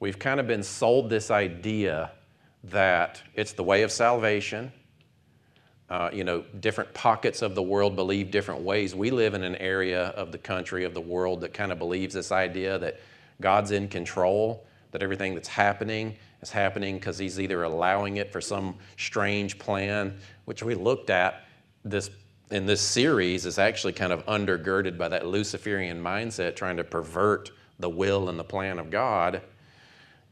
we've kind of been sold this idea that it's the way of salvation. Uh, you know, different pockets of the world believe different ways. We live in an area of the country, of the world, that kind of believes this idea that God's in control, that everything that's happening is happening because He's either allowing it for some strange plan, which we looked at this in this series is actually kind of undergirded by that Luciferian mindset trying to pervert the will and the plan of God.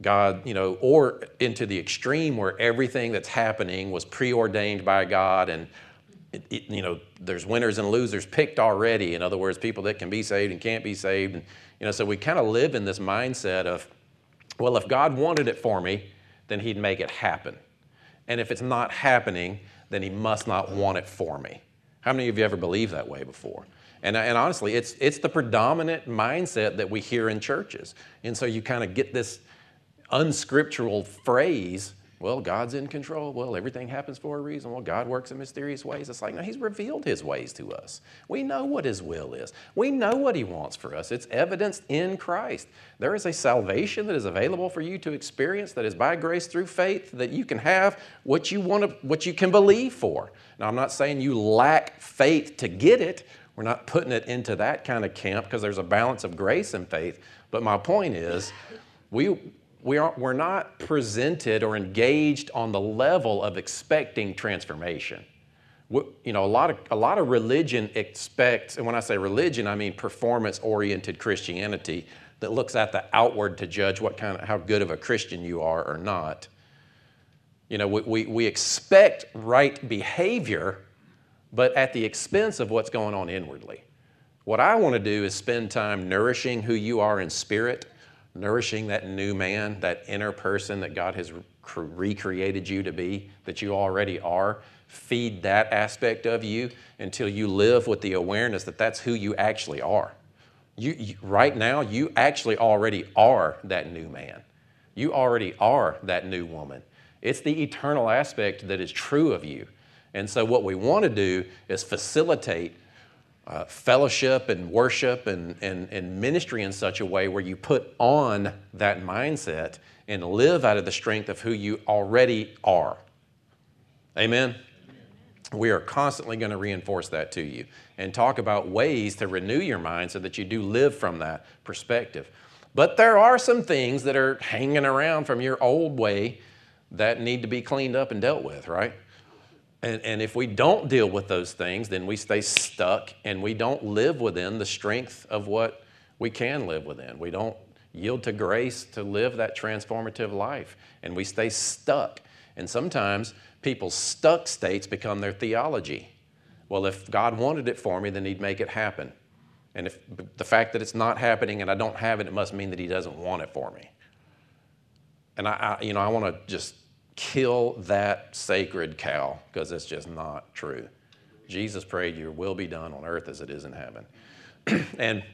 God, you know, or into the extreme where everything that's happening was preordained by God and, it, it, you know, there's winners and losers picked already. In other words, people that can be saved and can't be saved. And, you know, so we kind of live in this mindset of, well, if God wanted it for me, then He'd make it happen. And if it's not happening, then He must not want it for me. How many of you ever believed that way before? And, and honestly, it's, it's the predominant mindset that we hear in churches. And so you kind of get this unscriptural phrase, well, God's in control. Well, everything happens for a reason. Well, God works in mysterious ways. It's like, no, He's revealed His ways to us. We know what His will is, we know what He wants for us. It's evidenced in Christ. There is a salvation that is available for you to experience that is by grace through faith that you can have what you want to, what you can believe for. Now, I'm not saying you lack faith to get it. We're not putting it into that kind of camp because there's a balance of grace and faith. But my point is, we, we are, we're not presented or engaged on the level of expecting transformation. We, you know, a lot, of, a lot of religion expects, and when I say religion, I mean performance oriented Christianity that looks at the outward to judge what kind of, how good of a Christian you are or not. You know, we, we, we expect right behavior, but at the expense of what's going on inwardly. What I want to do is spend time nourishing who you are in spirit nourishing that new man, that inner person that God has recreated you to be, that you already are. Feed that aspect of you until you live with the awareness that that's who you actually are. You, you, right now, you actually already are that new man. You already are that new woman. It's the eternal aspect that is true of you. And so, what we want to do is facilitate uh, fellowship and worship and, and, and ministry in such a way where you put on that mindset and live out of the strength of who you already are. Amen? We are constantly going to reinforce that to you and talk about ways to renew your mind so that you do live from that perspective. But there are some things that are hanging around from your old way that need to be cleaned up and dealt with, right? And, and if we don't deal with those things, then we stay stuck and we don't live within the strength of what we can live within. We don't yield to grace to live that transformative life. And we stay stuck. And sometimes people's stuck states become their theology. Well, if God wanted it for me, then He'd make it happen. And if the fact that it's not happening and I don't have it, it must mean that He doesn't want it for me. And I, I you know, I want to just kill that sacred cow because it's just not true. Jesus prayed, Your will be done on earth as it is in heaven. and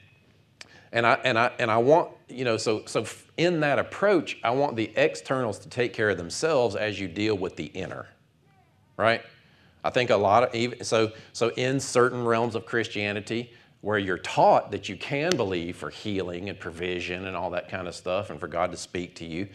and I, and, I, and I want, you know, so, so in that approach, I want the externals to take care of themselves as you deal with the inner, right? I think a lot of, even, so, so in certain realms of Christianity, where you're taught that you can believe for healing and provision and all that kind of stuff and for God to speak to you,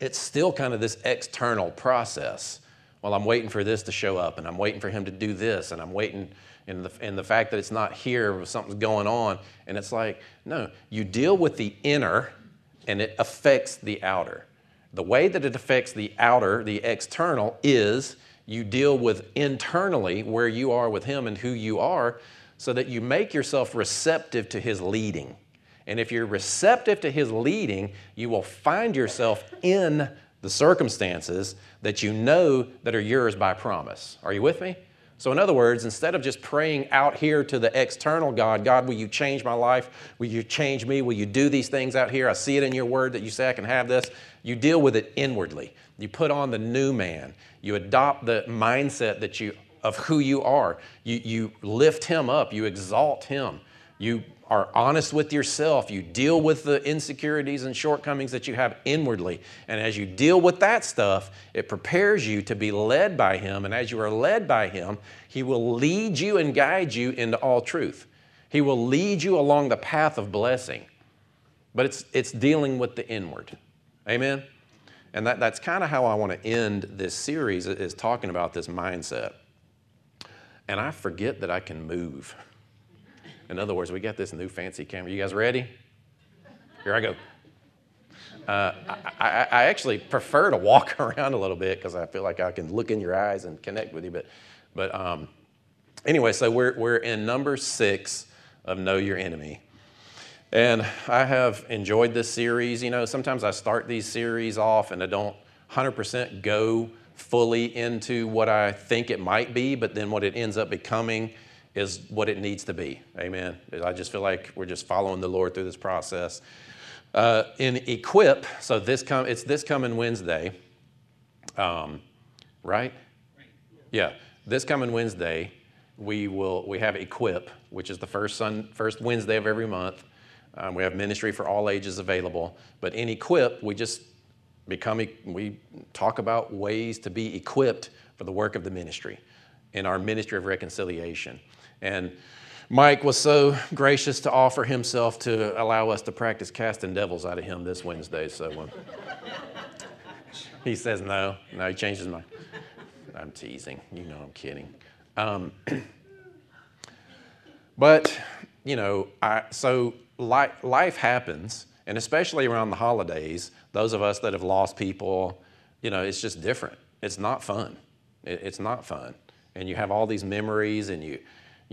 it's still kind of this external process. Well, I'm waiting for this to show up, and I'm waiting for him to do this, and I'm waiting, in the, in the fact that it's not here, something's going on. And it's like, no, you deal with the inner, and it affects the outer. The way that it affects the outer, the external, is you deal with internally where you are with him and who you are, so that you make yourself receptive to his leading. And if you're receptive to His leading, you will find yourself in the circumstances that you know that are yours by promise. Are you with me? So, in other words, instead of just praying out here to the external God, God, will you change my life? Will you change me? Will you do these things out here? I see it in your word that you say I can have this. You deal with it inwardly. You put on the new man. You adopt the mindset that you of who you are. You, you lift him up. You exalt him. You are honest with yourself. You deal with the insecurities and shortcomings that you have inwardly. And as you deal with that stuff, it prepares you to be led by Him. And as you are led by Him, He will lead you and guide you into all truth. He will lead you along the path of blessing. But it's, it's dealing with the inward. Amen? And that, that's kind of how I want to end this series is talking about this mindset. And I forget that I can move. In other words, we got this new fancy camera. You guys ready? Here I go. Uh, I, I, actually prefer to walk around a little bit because I feel like I can look in your eyes and connect with you. But, but um, anyway, so we're, we're in number six of Know Your Enemy. And I have enjoyed this series. You know, sometimes I start these series off and I don't 100% go fully into what I think it might be, but then what it ends up becoming is what it needs to be. Amen. I just feel like we're just following the Lord through this process. Uh, in Equip, so this come it's this coming Wednesday, um, right? Yeah, this coming Wednesday, we will we have Equip, which is the first sun, first Wednesday of every month. Um, we have ministry for all ages available, but in Equip, we just become we talk about ways to be equipped for the work of the ministry in our ministry of reconciliation. And Mike was so gracious to offer himself to allow us to practice casting devils out of him this Wednesday. So uh, he says no. No, he changes my. Mind. I'm teasing. You know I'm kidding. Um, but, you know, I, so life, life happens, and especially around the holidays, those of us that have lost people, you know, it's just different. It's not fun. It, it's not fun. And you have all these memories and you,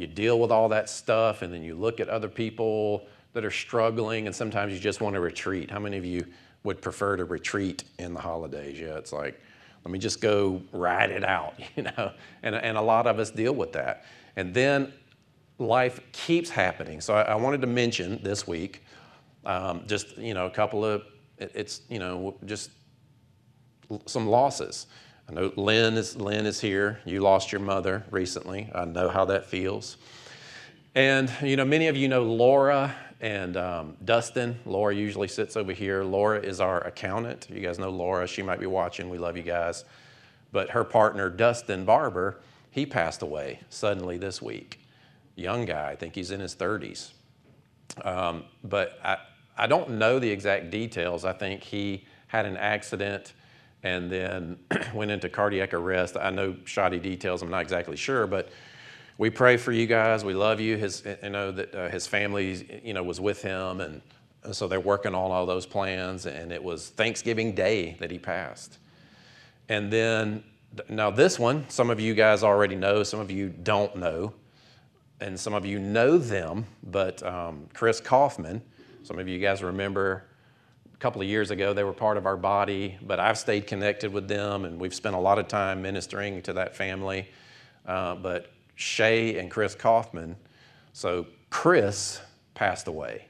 you deal with all that stuff, and then you look at other people that are struggling, and sometimes you just want to retreat. How many of you would prefer to retreat in the holidays? Yeah, it's like, let me just go ride it out, you know? And, and a lot of us deal with that. And then life keeps happening. So I, I wanted to mention this week um, just, you know, a couple of, it, it's, you know, just some losses. I know Lynn is, Lynn is here. You lost your mother recently. I know how that feels. And, you know, many of you know Laura and um, Dustin. Laura usually sits over here. Laura is our accountant. You guys know Laura. She might be watching. We love you guys. But her partner, Dustin Barber, he passed away suddenly this week. Young guy, I think he's in his 30s. Um, but I, I don't know the exact details. I think he had an accident and then went into cardiac arrest. I know shoddy details, I'm not exactly sure, but we pray for you guys. We love you. His, you know that uh, his family, you know, was with him, and, so they're working on all those plans. And it was Thanksgiving Day that he passed. And then now this one, some of you guys already know, some of you don't know, and some of you know them. But um, Chris Kaufman, some of you guys remember couple of years ago. They were part of our body, but I've stayed connected with them, and we've spent a lot of time ministering to that family. Uh, but Shay and Chris Kaufman, so Chris passed away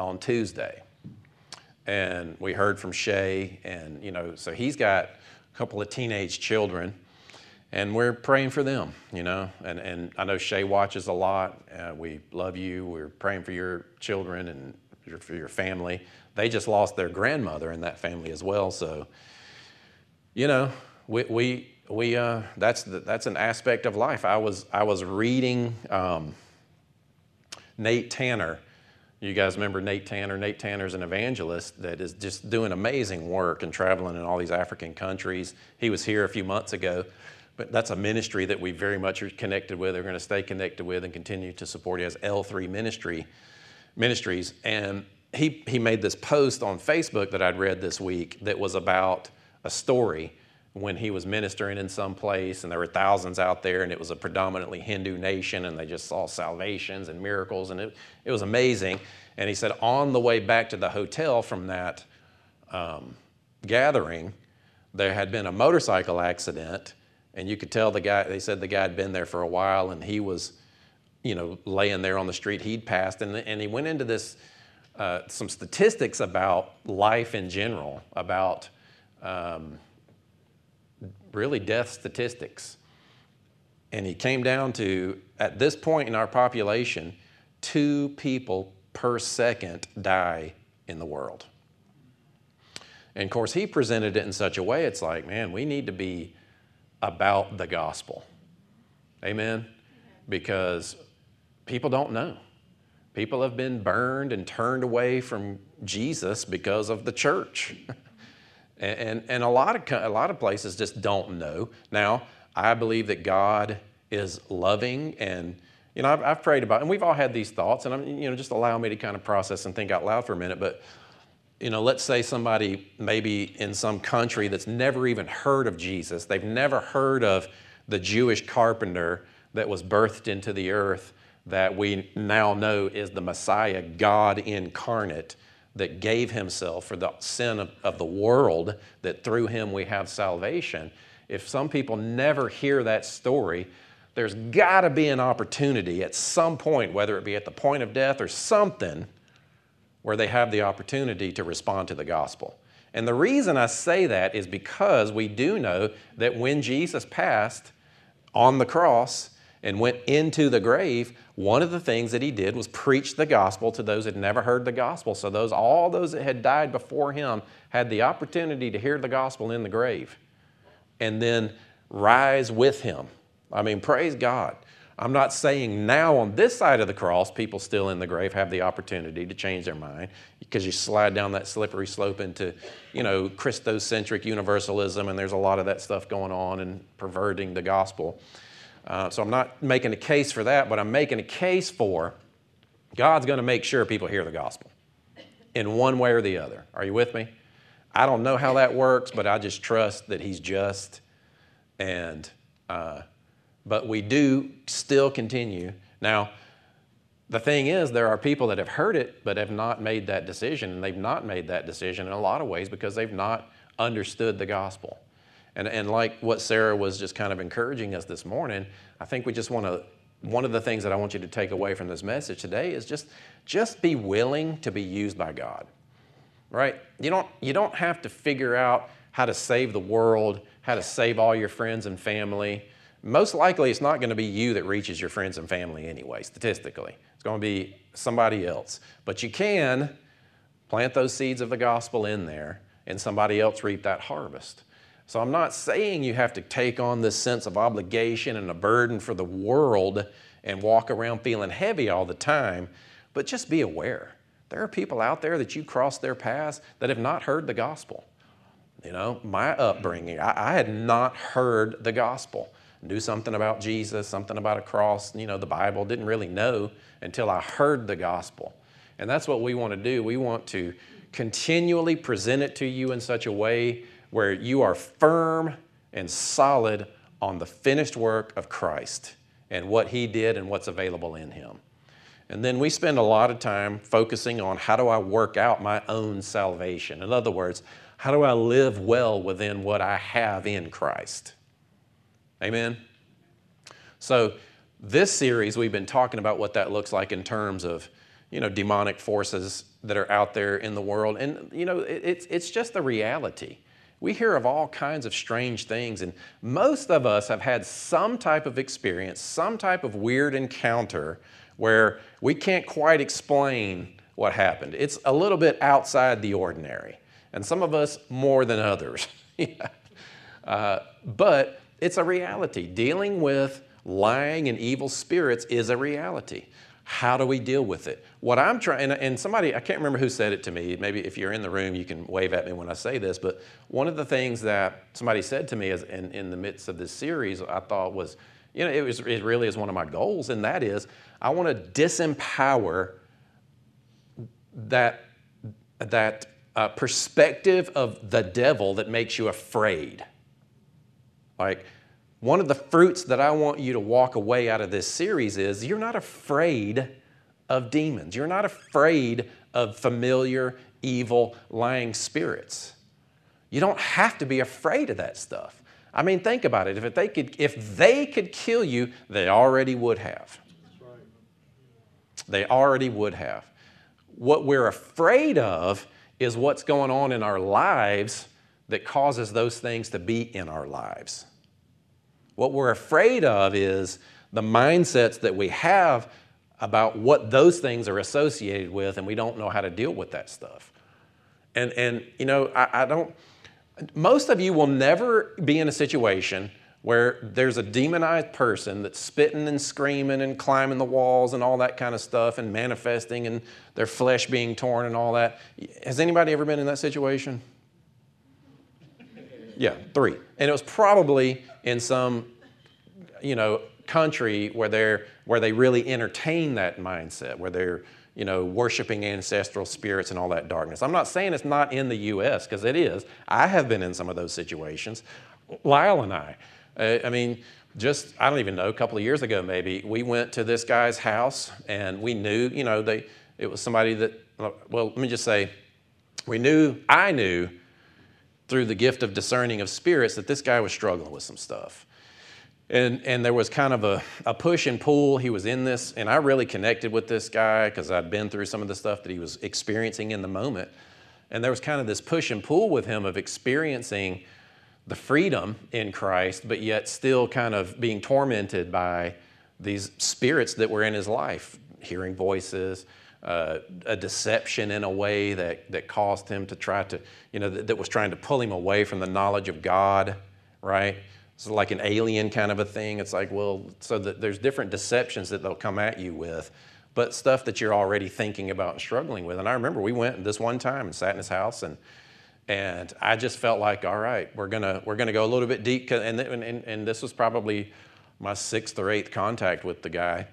on Tuesday. And we heard from Shay, and you know, so he's got a couple of teenage children, and we're praying for them, you know. And, and I know Shay watches a lot. Uh, we love you. We're praying for your children and for your family they just lost their grandmother in that family as well. So, you know, we, we, we uh, that's, the, that's an aspect of life. I was, I was reading um, Nate Tanner. You guys remember Nate Tanner? Nate Tanner is an evangelist that is just doing amazing work and traveling in all these African countries. He was here a few months ago, but that's a ministry that we very much are connected with. They're going to stay connected with and continue to support. Has L3 Ministry Ministries, and he, he made this post on Facebook that I'd read this week that was about a story when he was ministering in some place and there were thousands out there and it was a predominantly Hindu nation and they just saw salvations and miracles and it, it was amazing. And he said on the way back to the hotel from that um, gathering, there had been a motorcycle accident And you could tell the guy, they said the guy had been there for a while and he was, you know, laying there on the street. He'd passed and, and he went into this, uh, some statistics about life in general, about um, really death statistics. And he came down to, at this point in our population, two people per second die in the world. And of course, he presented it in such a way, it's like, man, we need to be about the gospel. Amen? Because people don't know. People have been burned and turned away from Jesus because of the church. and, and, and, a, lot of, a lot of places just don't know. Now, I believe that God is loving and you know, I've, I've prayed about, and we've all had these thoughts, and I'm, you know, just allow me to kind of process and think out loud for a minute. But you know, let's say somebody maybe in some country that's never even heard of Jesus, they've never heard of the Jewish carpenter that was birthed into the earth that we now know is the Messiah, God incarnate, that gave himself for the sin of, of the world, that through him we have salvation. If some people never hear that story, there's got to be an opportunity at some point, whether it be at the point of death or something, where they have the opportunity to respond to the gospel. And the reason I say that is because we do know that when Jesus passed on the cross and went into the grave, one of the things that he did was preach the gospel to those that never heard the gospel. So those all those that had died before him had the opportunity to hear the gospel in the grave and then rise with him. I mean, praise God. I'm not saying now on this side of the cross, people still in the grave have the opportunity to change their mind because you slide down that slippery slope into, you know, Christocentric universalism, and there's a lot of that stuff going on and perverting the gospel. Uh, so I'm not making a case for that, but I'm making a case for God's going to make sure people hear the gospel in one way or the other. Are you with me? I don't know how that works, but I just trust that He's just and. Uh, but we do still continue. Now, the thing is, there are people that have heard it but have not made that decision, and they've not made that decision in a lot of ways because they've not understood the gospel. And, and like what Sarah was just kind of encouraging us this morning, I think we just want to, one of the things that I want you to take away from this message today is just, just be willing to be used by God, right? You don't, you don't have to figure out how to save the world, how to save all your friends and family, most likely it's not going to be you that reaches your friends and family anyway, statistically. It's going to be somebody else. But you can plant those seeds of the gospel in there and somebody else reap that harvest. So I'm not saying you have to take on this sense of obligation and a burden for the world and walk around feeling heavy all the time, but just be aware. There are people out there that you cross their paths that have not heard the gospel. You know, my upbringing, I, I had not heard the gospel knew something about Jesus, something about a cross, you know, the Bible, didn't really know until I heard the gospel. And that's what we want to do. We want to continually present it to you in such a way where you are firm and solid on the finished work of Christ and what He did and what's available in Him. And then we spend a lot of time focusing on how do I work out my own salvation? In other words, how do I live well within what I have in Christ? Amen? So, this series, we've been talking about what that looks like in terms of, you know, demonic forces that are out there in the world. And, you know, it, it's, it's just the reality. We hear of all kinds of strange things, and most of us have had some type of experience, some type of weird encounter where we can't quite explain what happened. It's a little bit outside the ordinary, and some of us more than others. uh, but it's a reality. Dealing with lying and evil spirits is a reality. How do we deal with it? What I'm trying, and somebody, I can't remember who said it to me. Maybe if you're in the room, you can wave at me when I say this. But one of the things that somebody said to me is in, in the midst of this series, I thought was, you know, it, was, it really is one of my goals, and that is I want to disempower that, that uh, perspective of the devil that makes you afraid. Like, one of the fruits that I want you to walk away out of this series is you're not afraid of demons. You're not afraid of familiar, evil, lying spirits. You don't have to be afraid of that stuff. I mean, think about it. If they could, if they could kill you, they already would have. They already would have. What we're afraid of is what's going on in our lives that causes those things to be in our lives. What we're afraid of is the mindsets that we have about what those things are associated with, and we don't know how to deal with that stuff. And, and you know, I, I don't, most of you will never be in a situation where there's a demonized person that's spitting and screaming and climbing the walls and all that kind of stuff and manifesting and their flesh being torn and all that. Has anybody ever been in that situation? Yeah, three. And it was probably in some, you know, country where they're where they really entertain that mindset, where they're you know worshiping ancestral spirits and all that darkness. I'm not saying it's not in the U.S. because it is. I have been in some of those situations. Lyle and I. Uh, I mean, just I don't even know. A couple of years ago, maybe we went to this guy's house and we knew, you know, they it was somebody that. Well, let me just say, we knew. I knew through the gift of discerning of spirits that this guy was struggling with some stuff. And, and there was kind of a, a push and pull. He was in this, and I really connected with this guy because I'd been through some of the stuff that he was experiencing in the moment. And there was kind of this push and pull with him of experiencing the freedom in Christ, but yet still kind of being tormented by these spirits that were in his life, hearing voices, uh, a deception in a way that, that caused him to try to, you know, that, that was trying to pull him away from the knowledge of God, right? It's like an alien kind of a thing. It's like, well, so there's different deceptions that they'll come at you with, but stuff that you're already thinking about and struggling with. And I remember we went this one time and sat in his house and and I just felt like, all right, we're gonna we're gonna go a little bit deep. And, and, and this was probably my sixth or eighth contact with the guy,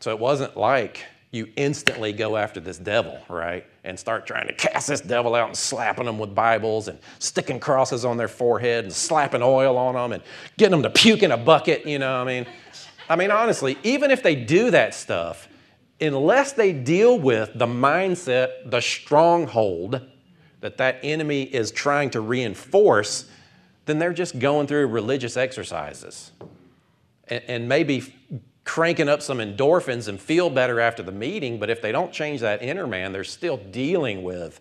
so it wasn't like you instantly go after this devil, right? And start trying to cast this devil out and slapping them with Bibles and sticking crosses on their forehead and slapping oil on them and getting them to puke in a bucket, you know, what I mean, I mean, honestly, even if they do that stuff, unless they deal with the mindset, the stronghold that that enemy is trying to reinforce, then they're just going through religious exercises and, maybe cranking up some endorphins and feel better after the meeting, but if they don't change that inner man, they're still dealing with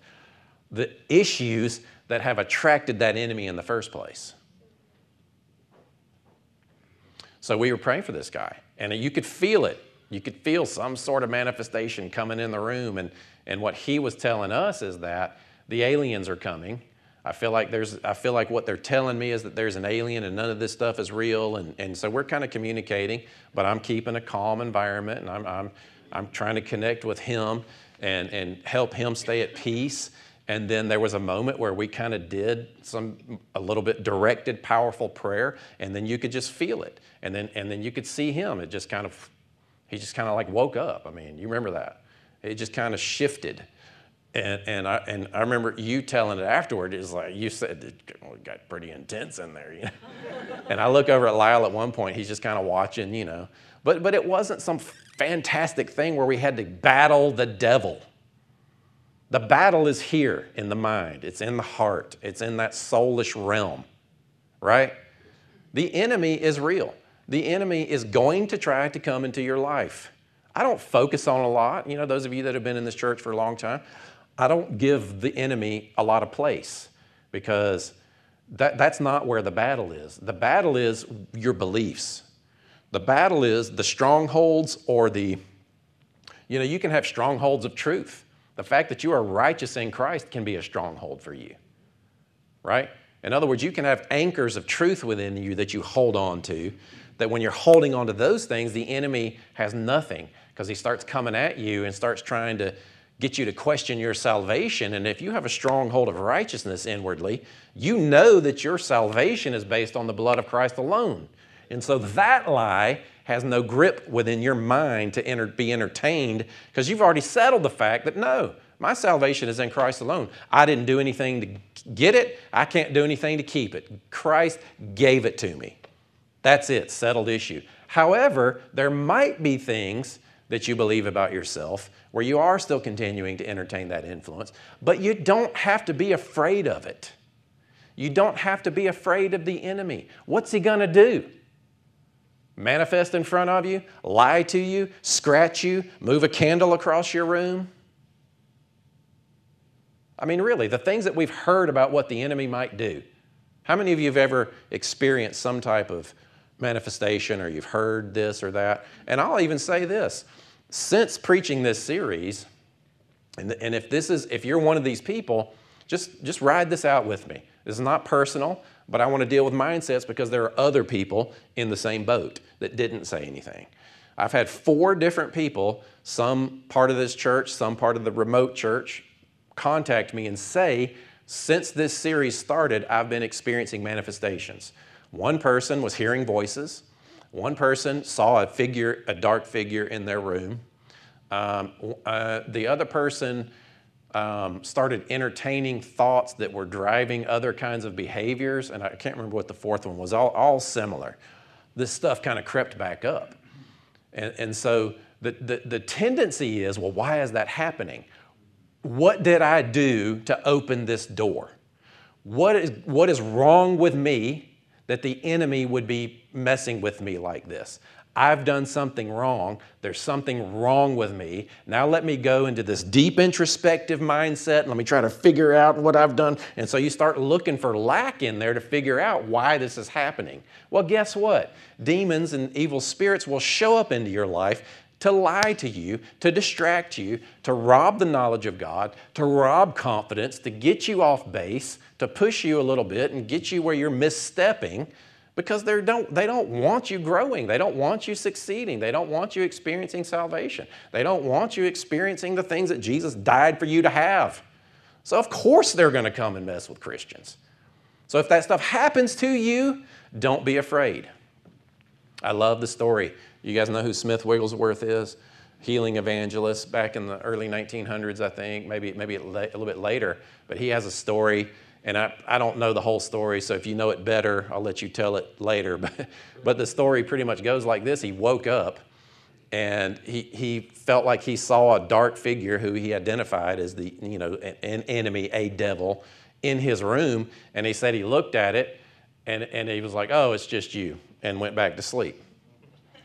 the issues that have attracted that enemy in the first place. So we were praying for this guy, and you could feel it. You could feel some sort of manifestation coming in the room. And, and what he was telling us is that the aliens are coming I feel like there's I feel like what they're telling me is that there's an alien and none of this stuff is real and, and so we're kind of communicating, but I'm keeping a calm environment and I'm I'm I'm trying to connect with him and, and help him stay at peace. And then there was a moment where we kind of did some a little bit directed, powerful prayer, and then you could just feel it. And then and then you could see him. It just kind of he just kind of like woke up. I mean, you remember that. It just kind of shifted. And, and, I, and I remember you telling it afterward, is like, you said it got pretty intense in there, you know. and I look over at Lyle at one point, he's just kind of watching, you know. But, but it wasn't some fantastic thing where we had to battle the devil. The battle is here in the mind, it's in the heart, it's in that soulish realm, right? The enemy is real. The enemy is going to try to come into your life. I don't focus on a lot. You know, those of you that have been in this church for a long time, I don't give the enemy a lot of place because that, that's not where the battle is. The battle is your beliefs. The battle is the strongholds or the, you know, you can have strongholds of truth. The fact that you are righteous in Christ can be a stronghold for you, right? In other words, you can have anchors of truth within you that you hold on to, that when you're holding on to those things, the enemy has nothing because he starts coming at you and starts trying to get you to question your salvation. And if you have a stronghold of righteousness inwardly, you know that your salvation is based on the blood of Christ alone. And so that lie has no grip within your mind to enter, be entertained because you've already settled the fact that no, my salvation is in Christ alone. I didn't do anything to get it, I can't do anything to keep it. Christ gave it to me. That's it, settled issue. However, there might be things that you believe about yourself where you are still continuing to entertain that influence, but you don't have to be afraid of it. You don't have to be afraid of the enemy. What's he going to do? Manifest in front of you, lie to you, scratch you, move a candle across your room? I mean, really, the things that we've heard about what the enemy might do. How many of you have ever experienced some type of manifestation or you've heard this or that? And I'll even say this since preaching this series, and, and if this is if you're one of these people, just, just ride this out with me. This is not personal, but I want to deal with mindsets because there are other people in the same boat that didn't say anything. I've had four different people, some part of this church, some part of the remote church, contact me and say, since this series started, I've been experiencing manifestations. One person was hearing voices. One person saw a figure, a dark figure in their room. Um, uh, the other person um, started entertaining thoughts that were driving other kinds of behaviors, and I can't remember what the fourth one was, all, all similar. This stuff kind of crept back up. And, and so the, the, the tendency is well, why is that happening? What did I do to open this door? What is, what is wrong with me that the enemy would be messing with me like this? I've done something wrong. There's something wrong with me. Now let me go into this deep introspective mindset. And let me try to figure out what I've done. And so you start looking for lack in there to figure out why this is happening. Well, guess what? Demons and evil spirits will show up into your life to lie to you, to distract you, to rob the knowledge of God, to rob confidence, to get you off base, to push you a little bit and get you where you're misstepping because they don't, they don't want you growing. They don't want you succeeding. They don't want you experiencing salvation. They don't want you experiencing the things that Jesus died for you to have. So, of course, they're going to come and mess with Christians. So, if that stuff happens to you, don't be afraid. I love the story. You guys know who Smith Wigglesworth is? Healing evangelist back in the early 1900s, I think, maybe, maybe a little bit later. But he has a story and I, I don't know the whole story, so if you know it better, I'll let you tell it later. But, but the story pretty much goes like this He woke up and he, he felt like he saw a dark figure who he identified as the you know an enemy, a devil, in his room. And he said he looked at it and, and he was like, oh, it's just you, and went back to sleep.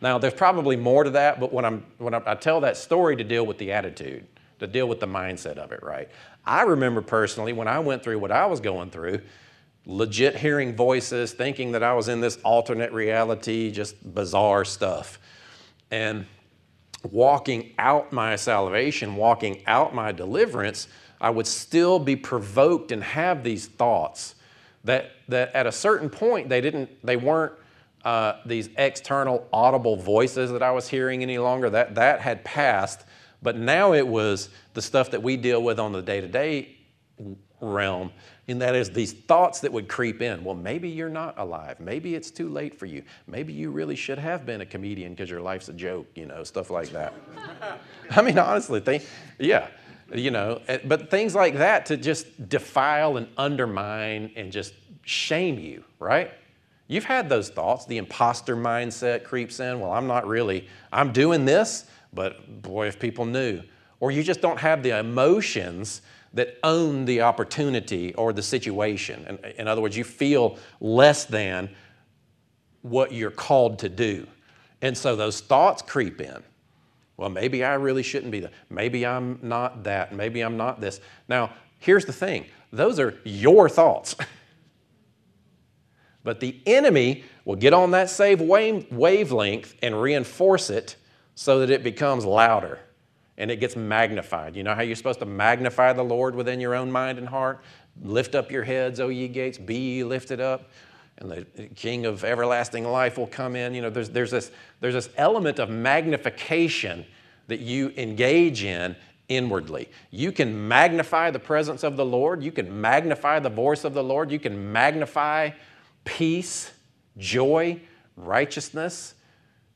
Now, there's probably more to that, but when, I'm, when I, I tell that story to deal with the attitude, to deal with the mindset of it, right? I remember personally when I went through what I was going through, legit hearing voices, thinking that I was in this alternate reality, just bizarre stuff. And walking out my salvation, walking out my deliverance, I would still be provoked and have these thoughts that, that at a certain point they didn't, they weren't uh, these external audible voices that I was hearing any longer. That, that had passed. But now it was the stuff that we deal with on the day to day realm, and that is these thoughts that would creep in. Well, maybe you're not alive. Maybe it's too late for you. Maybe you really should have been a comedian because your life's a joke, you know, stuff like that. I mean, honestly, yeah, you know, eh, but things like that to just defile and undermine and just shame you, right? You've had those thoughts. The imposter mindset creeps in. Well, I'm not really, I'm doing this, but boy, if people knew. Or you just don't have the emotions that own the opportunity or the situation. In, in other words, you feel less than what you're called to do. And so those thoughts creep in. Well, maybe I really shouldn't be that. Maybe I'm not that. Maybe I'm not this. Now, here's the thing those are your thoughts. but the enemy will get on that same wavelength and reinforce it so that it becomes louder and it gets magnified. You know how you're supposed to magnify the Lord within your own mind and heart? Lift up your heads, O ye gates, be ye lifted up, and the King of everlasting life will come in. You know, there's, there's, this, there's this element of magnification that you engage in inwardly. You can magnify the presence of the Lord, you can magnify the voice of the Lord, you can magnify peace, joy, righteousness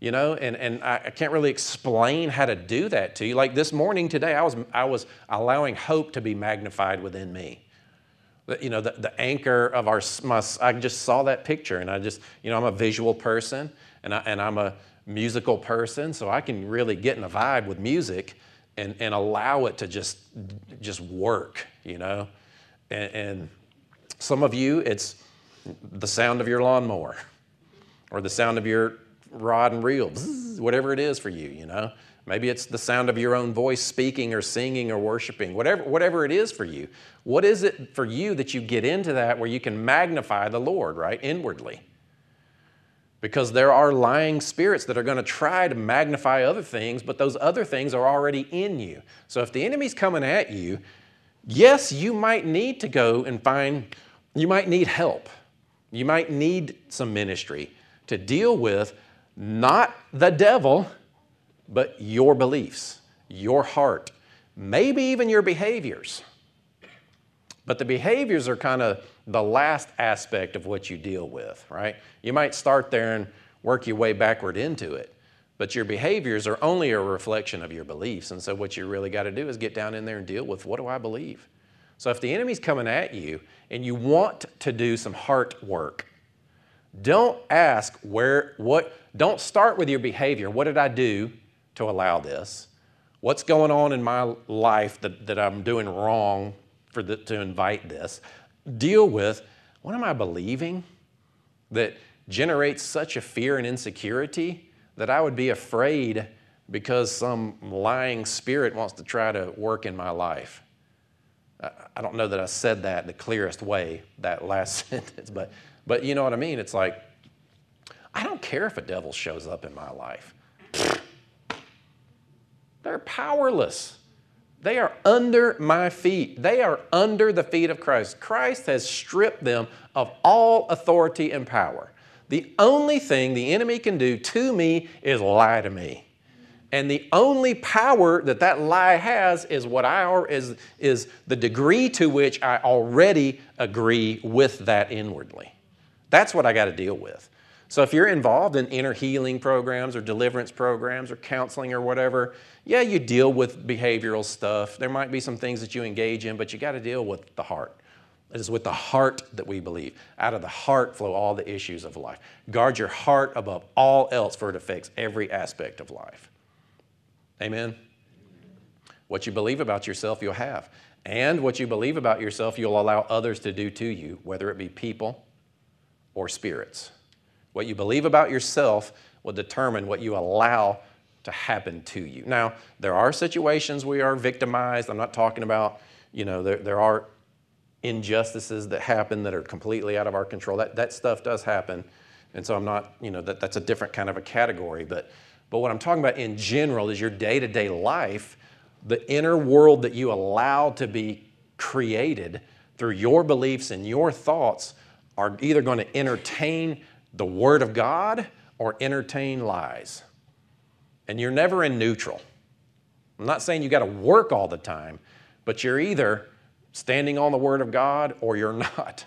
you know and, and I, I, can't really explain how to do that to you. Like this morning today i was i was allowing hope to be magnified within me. You know the, the anchor of our my, i just saw that picture and i just you know i'm a visual person and, I, and i'm a musical person so i can really get in a vibe with music and, and allow it to just just work you know? And, and Some of you, it's the sound of your lawnmower or the sound of your rod and reel, whatever it is for you, you know. Maybe it's the sound of your own voice speaking or singing or worshiping, whatever, whatever it is for you. What is it for you that you get into that where you can magnify the Lord, right, inwardly? Because there are lying spirits that are going to try to magnify other things, but those other things are already in you. So if the enemy's coming at you, yes, you might need to go and find, you might need help. You might need some ministry to deal with not the devil but your beliefs, your heart, maybe even your behaviors. But the behaviors are kind of the last aspect of what you deal with, right? You might start there and work your way backward into it, but your behaviors are only a reflection of your beliefs. And so, what you really got to do is get down in there and deal with what do I believe? So, if the enemy's coming at you and you want to do some heart work, don't ask where, what, don't start with your behavior. What did I do? to allow this? What's going on in my life that, that I'm doing wrong for the, to invite this? Deal with what am I believing that generates such a fear and insecurity that I would be afraid because some lying spirit wants to try to work in my life. I don't know that I said that the clearest way, that last sentence, but, but you know what I mean? It's like, I don't care if a devil shows up in my life. They're powerless. They are under my feet. They are under the feet of Christ. Christ has stripped them of all authority and power. The only thing the enemy can do to me is lie to me. And the only power that that lie has is what I is, is the degree to which I already agree with that inwardly. That's what I got to deal with. So if you're involved in inner healing programs or deliverance programs or counseling or whatever, yeah, you deal with behavioral stuff. There might be some things that you engage in, but you got to deal with the heart. It is with the heart that we believe. Out of the heart flow all the issues of life. Guard your heart above all else, for it affects every aspect of life. Amen? What you believe about yourself, you'll have. And what you believe about yourself, you'll allow others to do to you, whether it be people or spirits. What you believe about yourself will determine what you allow to happen to you. Now, there are situations we are victimized. I'm not talking about, you know, there, there are injustices that happen that are completely out of our control. That, that stuff does happen. And so I'm not, you know, that, that's a different kind of a category. But, but what I'm talking about in general is your day to day life, the inner world that you allow to be created through your beliefs and your thoughts are either going to entertain the Word of God or entertain lies. And you're never in neutral. I'm not saying you got to work all the time, but you're either standing on the Word of God or you're not.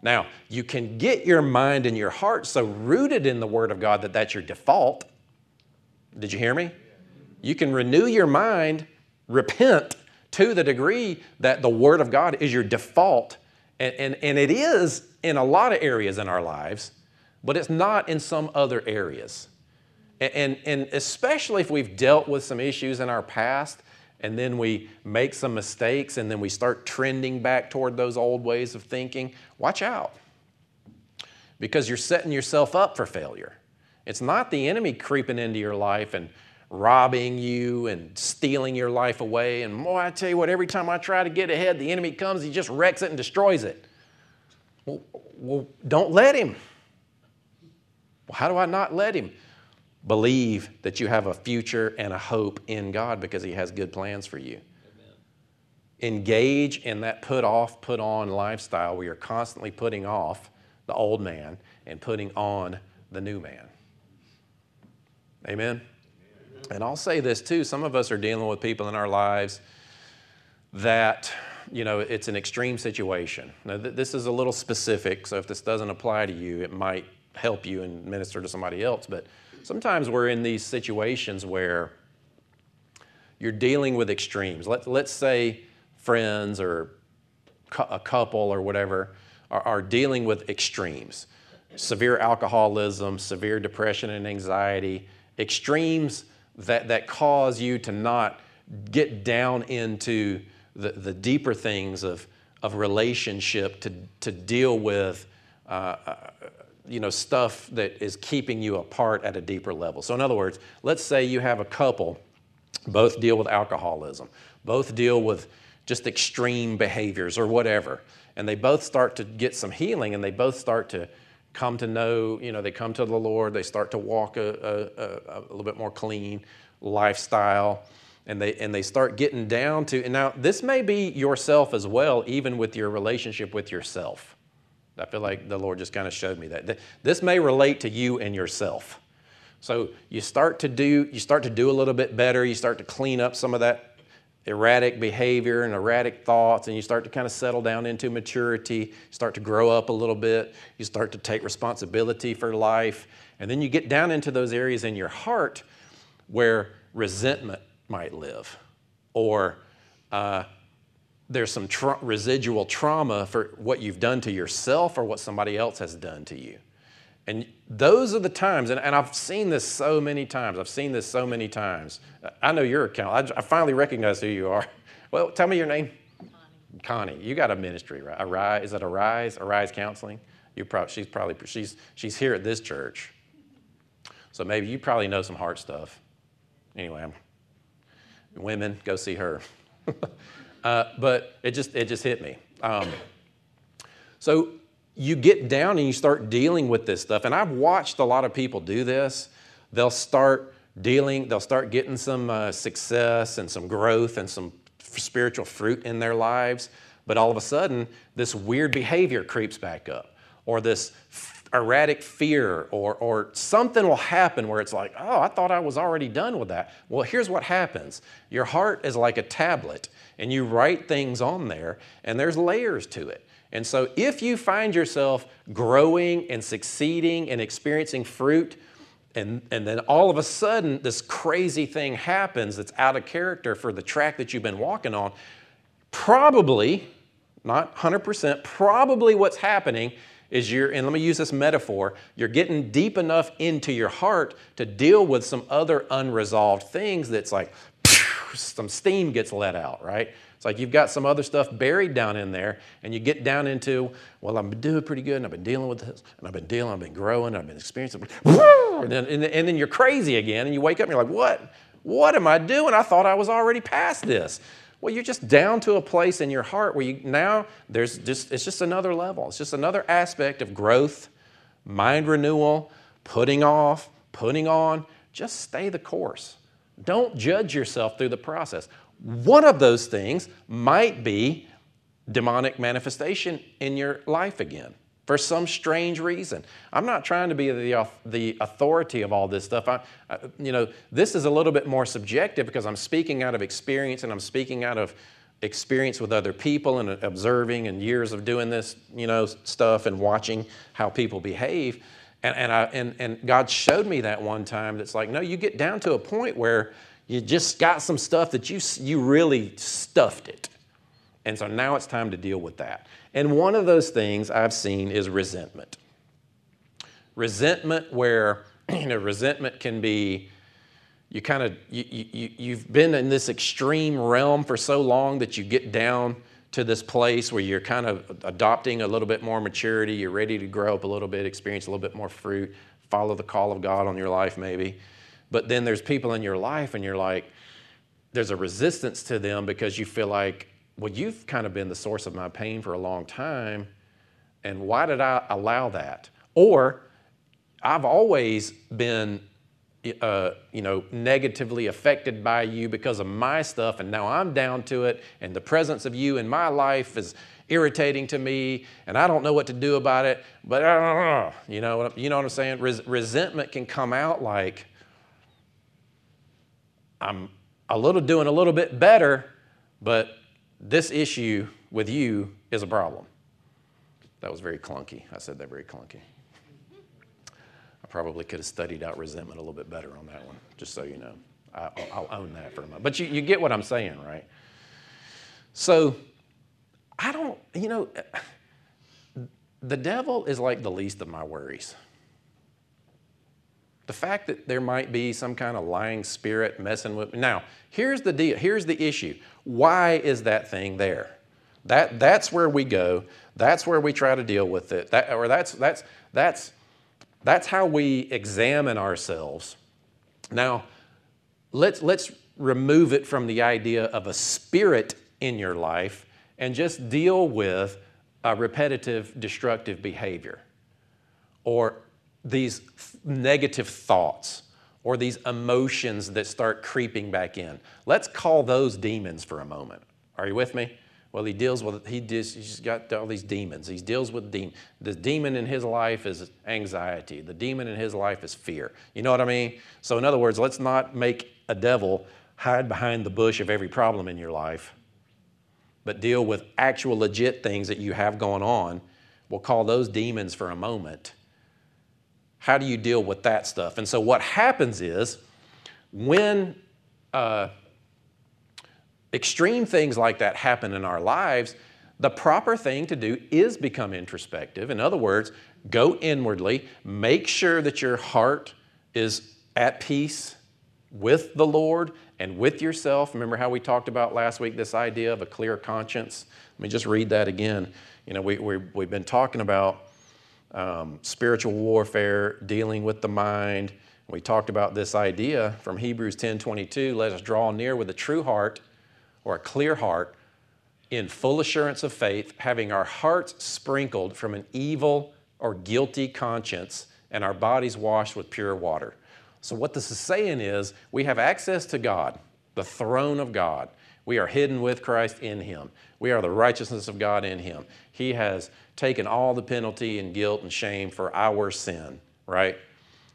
Now, you can get your mind and your heart so rooted in the Word of God that that's your default. Did you hear me? You can renew your mind, repent to the degree that the Word of God is your default. And, and, and it is in a lot of areas in our lives but it's not in some other areas. And, and, and, especially if we've dealt with some issues in our past and then we make some mistakes and then we start trending back toward those old ways of thinking, watch out because you're setting yourself up for failure. It's not the enemy creeping into your life and robbing you and stealing your life away. And boy, I tell you what, every time I try to get ahead, the enemy comes, he just wrecks it and destroys it. Well, well don't let him. Well, how do I not let him? Believe that you have a future and a hope in God because he has good plans for you. Amen. Engage in that put off, put on lifestyle where you're constantly putting off the old man and putting on the new man. Amen? And I'll say this too some of us are dealing with people in our lives that you know it's an extreme situation now th- this is a little specific so if this doesn't apply to you it might help you and minister to somebody else. But sometimes we're in these situations where you're dealing with extremes. Let, let's say friends or a couple or whatever are, are dealing with extremes severe alcoholism, severe depression and anxiety, extremes that, that cause you to not get down into the, the deeper things of, of relationship to, to deal with uh, uh, you know, stuff that is keeping you apart at a deeper level. So, in other words, let's say you have a couple, both deal with alcoholism, both deal with just extreme behaviors or whatever, and they both start to get some healing and they both start to come to know, you know, they come to the Lord, they start to walk a, a, a, a little bit more clean lifestyle and they and they start getting down to and now this may be yourself as well even with your relationship with yourself. I feel like the lord just kind of showed me that. This may relate to you and yourself. So you start to do you start to do a little bit better you start to clean up some of that erratic behavior and erratic thoughts and you start to kind of settle down into maturity start to grow up a little bit you start to take responsibility for life and then you get down into those areas in your heart where resentment might live, or uh, there's some tra- residual trauma for what you've done to yourself or what somebody else has done to you. And those are the times, and, and I've seen this so many times. I've seen this so many times. I know your account. I, I finally recognize who you are. Well, tell me your name. Connie. Connie. You got a ministry, right? Arise. Is it Arise? Arise Counseling. You probably. She's probably. She's she's here at this church. So maybe you probably know some heart stuff. Anyway, Women, go see her. uh, but it just, it just hit me. Um, so you get down and you start dealing with this stuff. And I've watched a lot of people do this. They'll start dealing, they'll start getting some uh, success and some growth and some spiritual fruit in their lives. But all of a sudden, this weird behavior creeps back up, or this erratic fear or, or something will happen where it's like, oh, I thought I was already done with that. Well, here's what happens your heart is like a tablet, and you write things on there, and there's layers to it. And so if you find yourself growing and succeeding and experiencing fruit, and, and then all of a sudden this crazy thing happens that's out of character for the track that you've been walking on, probably, not 100%, probably what's happening is you're, and let me use this metaphor, you're getting deep enough into your heart to deal with some other unresolved things that's like some steam gets let out, right? It's like you've got some other stuff buried down in there, and you get down into, well, been doing pretty good, and I've been dealing with this, and I've been dealing, I've been growing, I've been experiencing, and then, and then you're crazy again, and you wake up and you're like, what? What am I doing? I thought I was already past this. Well, you're just down to a place in your heart where you now there's just it's just another level. It's just another aspect of growth, mind renewal, putting off, putting on. Just stay the course. Don't judge yourself through the process. One of those things might be demonic manifestation in your life again for some strange reason. I'm not trying to be the, the authority of all this stuff. I, I, you know, this is a little bit more subjective because I'm speaking out of experience and I'm speaking out of experience with other people and observing and years of doing this, you know, stuff and watching how people behave. And, and, I, and, and God showed me that one time that's like, no, you get down to a point where you just got some stuff that you, you really stuffed it. And so now it's time to deal with that. And one of those things I've seen is resentment. Resentment, where you know, resentment can be you kind of you, you, you've been in this extreme realm for so long that you get down to this place where you're kind of adopting a little bit more maturity you're ready to grow up a little bit experience a little bit more fruit follow the call of god on your life maybe but then there's people in your life and you're like there's a resistance to them because you feel like well, you've kind of been the source of my pain for a long time, and why did I allow that? Or I've always been, uh, you know, negatively affected by you because of my stuff, and now I'm down to it, and the presence of you in my life is irritating to me, and I don't know what to do about it. But uh, you know, you know what I'm saying? Res- resentment can come out like I'm a little doing a little bit better, but this issue with you is a problem. That was very clunky. I said that very clunky. I probably could have studied out resentment a little bit better on that one, just so you know. I, will own that for a moment. But you, you get what I'm saying, right? So, I don't, you know, the devil is like the least of my worries. The fact that there might be some kind of lying spirit messing with me. Now, here's the deal. Here's the issue. Why is that thing there? That, that's where we go. That's where we try to deal with it. That, or that's, that's, that's, that's how we examine ourselves. Now, let's, let's remove it from the idea of a spirit in your life and just deal with a repetitive, destructive behavior or these negative thoughts or these emotions that start creeping back in. Let's call those demons for a moment. Are you with me? Well, he deals with he just he's got all these demons. He deals with demons. The demon in his life is anxiety. The demon in his life is fear. You know what I mean? So, in other words, let's not make a devil hide behind the bush of every problem in your life, but deal with actual legit things that you have going on. We'll call those demons for a moment. How do you deal with that stuff? And so, what happens is when uh, extreme things like that happen in our lives, the proper thing to do is become introspective. In other words, go inwardly, make sure that your heart is at peace with the Lord and with yourself. Remember how we talked about last week this idea of a clear conscience? Let me just read that again. You know, we, we, we've been talking about um, spiritual warfare, dealing with the mind. We talked about this idea from Hebrews 10 22. Let us draw near with a true heart or a clear heart in full assurance of faith, having our hearts sprinkled from an evil or guilty conscience and our bodies washed with pure water. So, what this is saying is we have access to God, the throne of God. We are hidden with Christ in Him. We are the righteousness of God in Him. He has taken all the penalty and guilt and shame for our sin, right?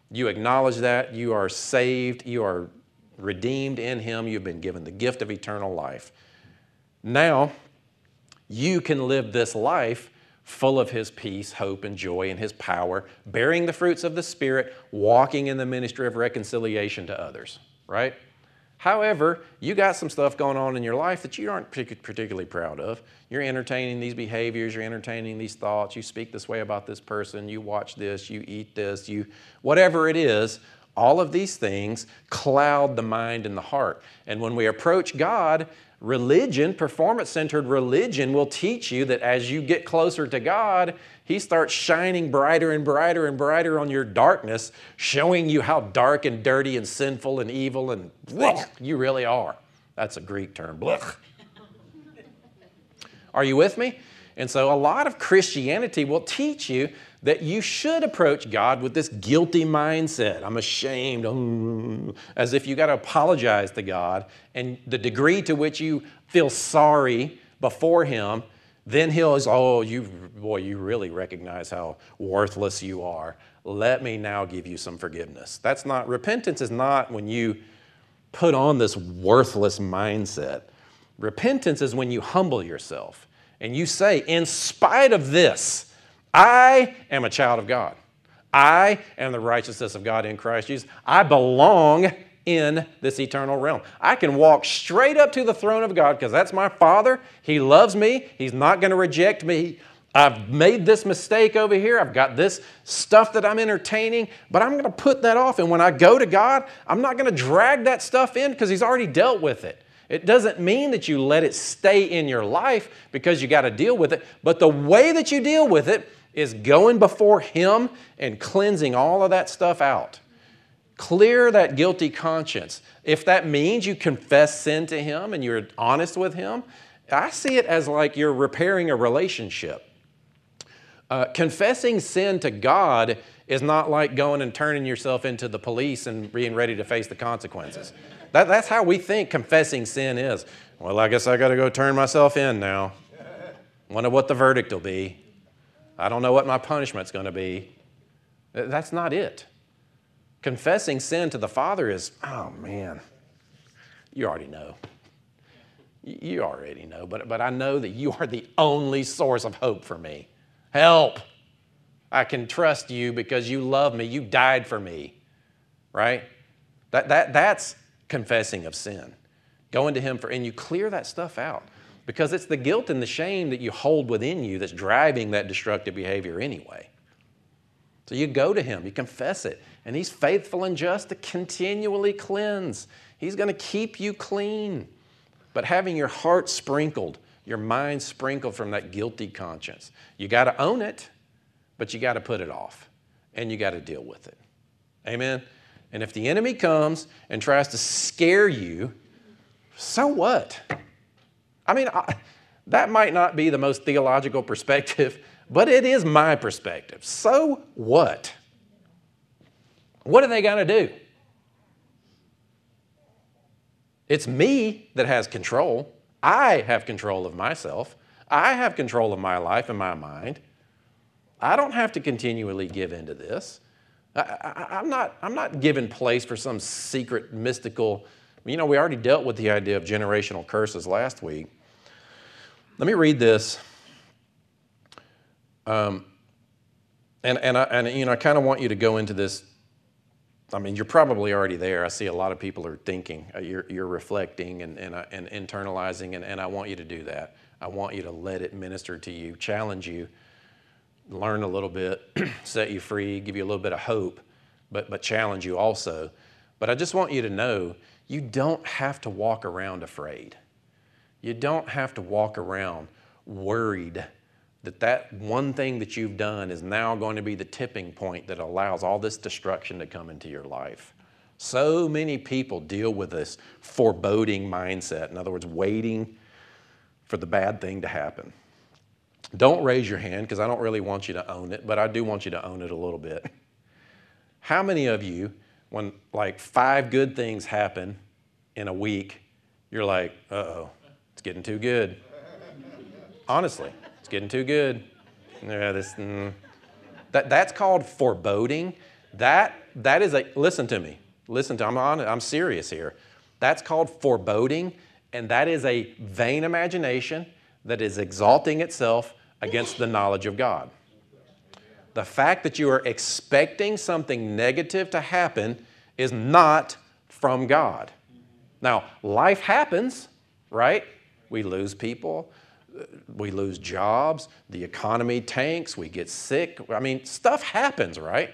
You acknowledge that. You are saved. You are redeemed in Him. You've been given the gift of eternal life. Now, you can live this life full of His peace, hope, and joy, and His power, bearing the fruits of the Spirit, walking in the ministry of reconciliation to others, right? However, you got some stuff going on in your life that you aren't particularly proud of. You're entertaining these behaviors, you're entertaining these thoughts, you speak this way about this person, you watch this, you eat this, you whatever it is, all of these things cloud the mind and the heart. And when we approach God, religion, performance centered religion, will teach you that as you get closer to God, He starts shining brighter and brighter and brighter on your darkness, showing you how dark and dirty and sinful and evil and blech, you really are. That's a Greek term, blech. Are you with me? And so a lot of Christianity will teach you that you should approach God with this guilty mindset. I'm ashamed, mm, as if you got to apologize to God. And the degree to which you feel sorry before Him, then He'll say, Oh, you, boy, you really recognize how worthless you are. Let me now give you some forgiveness. That's not, repentance is not when you put on this worthless mindset. Repentance is when you humble yourself and you say, In spite of this, I am a child of God. I am the righteousness of God in Christ Jesus. I belong in this eternal realm. I can walk straight up to the throne of God because that's my Father. He loves me. He's not going to reject me. I've made this mistake over here. I've got this stuff that I'm entertaining, but I'm going to put that off. And when I go to God, I'm not going to drag that stuff in because He's already dealt with it. It doesn't mean that you let it stay in your life because you got to deal with it, but the way that you deal with it is going before Him and cleansing all of that stuff out. Clear that guilty conscience. If that means you confess sin to Him and you're honest with Him, I see it as like you're repairing a relationship. Uh, confessing sin to God is not like going and turning yourself into the police and being ready to face the consequences. That, that's how we think confessing sin is. Well, I guess I got to go turn myself in now. Wonder what the verdict will be. I don't know what my punishment's going to be. That's not it. Confessing sin to the Father is, oh man, you already know. You already know, but, but I know that you are the only source of hope for me. Help! I can trust you because you love me. You died for me, right? That, that, that's confessing of sin. Going to Him for, and you clear that stuff out because it's the guilt and the shame that you hold within you that's driving that destructive behavior anyway. So you go to Him, you confess it, and He's faithful and just to continually cleanse. He's going to keep you clean. But having your heart sprinkled, your mind sprinkled from that guilty conscience. You got to own it, but you got to put it off and you got to deal with it. Amen? And if the enemy comes and tries to scare you, so what? I mean, I, that might not be the most theological perspective, but it is my perspective. So what? What are they going to do? It's me that has control. I have control of myself. I have control of my life and my mind. I don't have to continually give into this. I, am not, I'm not giving place for some secret mystical, you know, we already dealt with the idea of generational curses last week. Let me read this. Um, and, and, I, and, you know, I kind of want you to go into this. I mean, you're probably already there. I see a lot of people are thinking, uh, you're, you're reflecting and, and, uh, and internalizing, and, and I want you to do that. I want you to let it minister to you, challenge you learn a little bit, set you free, give you a little bit of hope, but, but challenge you also. But I just want you to know you don't have to walk around afraid. You don't have to walk around worried that that one thing that you've done is now going to be the tipping point that allows all this destruction to come into your life. So many people deal with this foreboding mindset. In other words, waiting for the bad thing to happen. Don't raise your hand because I don't really want you to own it, but I do want you to own it a little bit. How many of you, when like five good things happen in a week, you're like, uh oh, it's getting too good? Honestly, it's getting too good. Yeah, this, mm. that, that's called foreboding. That, that is a, listen to me, listen to, I'm on, I'm serious here. That's called foreboding, and that is a vain imagination that is exalting itself against the knowledge of God. The fact that you are expecting something negative to happen is not from God. Now, life happens, right? We lose people, we lose jobs, the economy tanks, we get sick. I mean, stuff happens, right?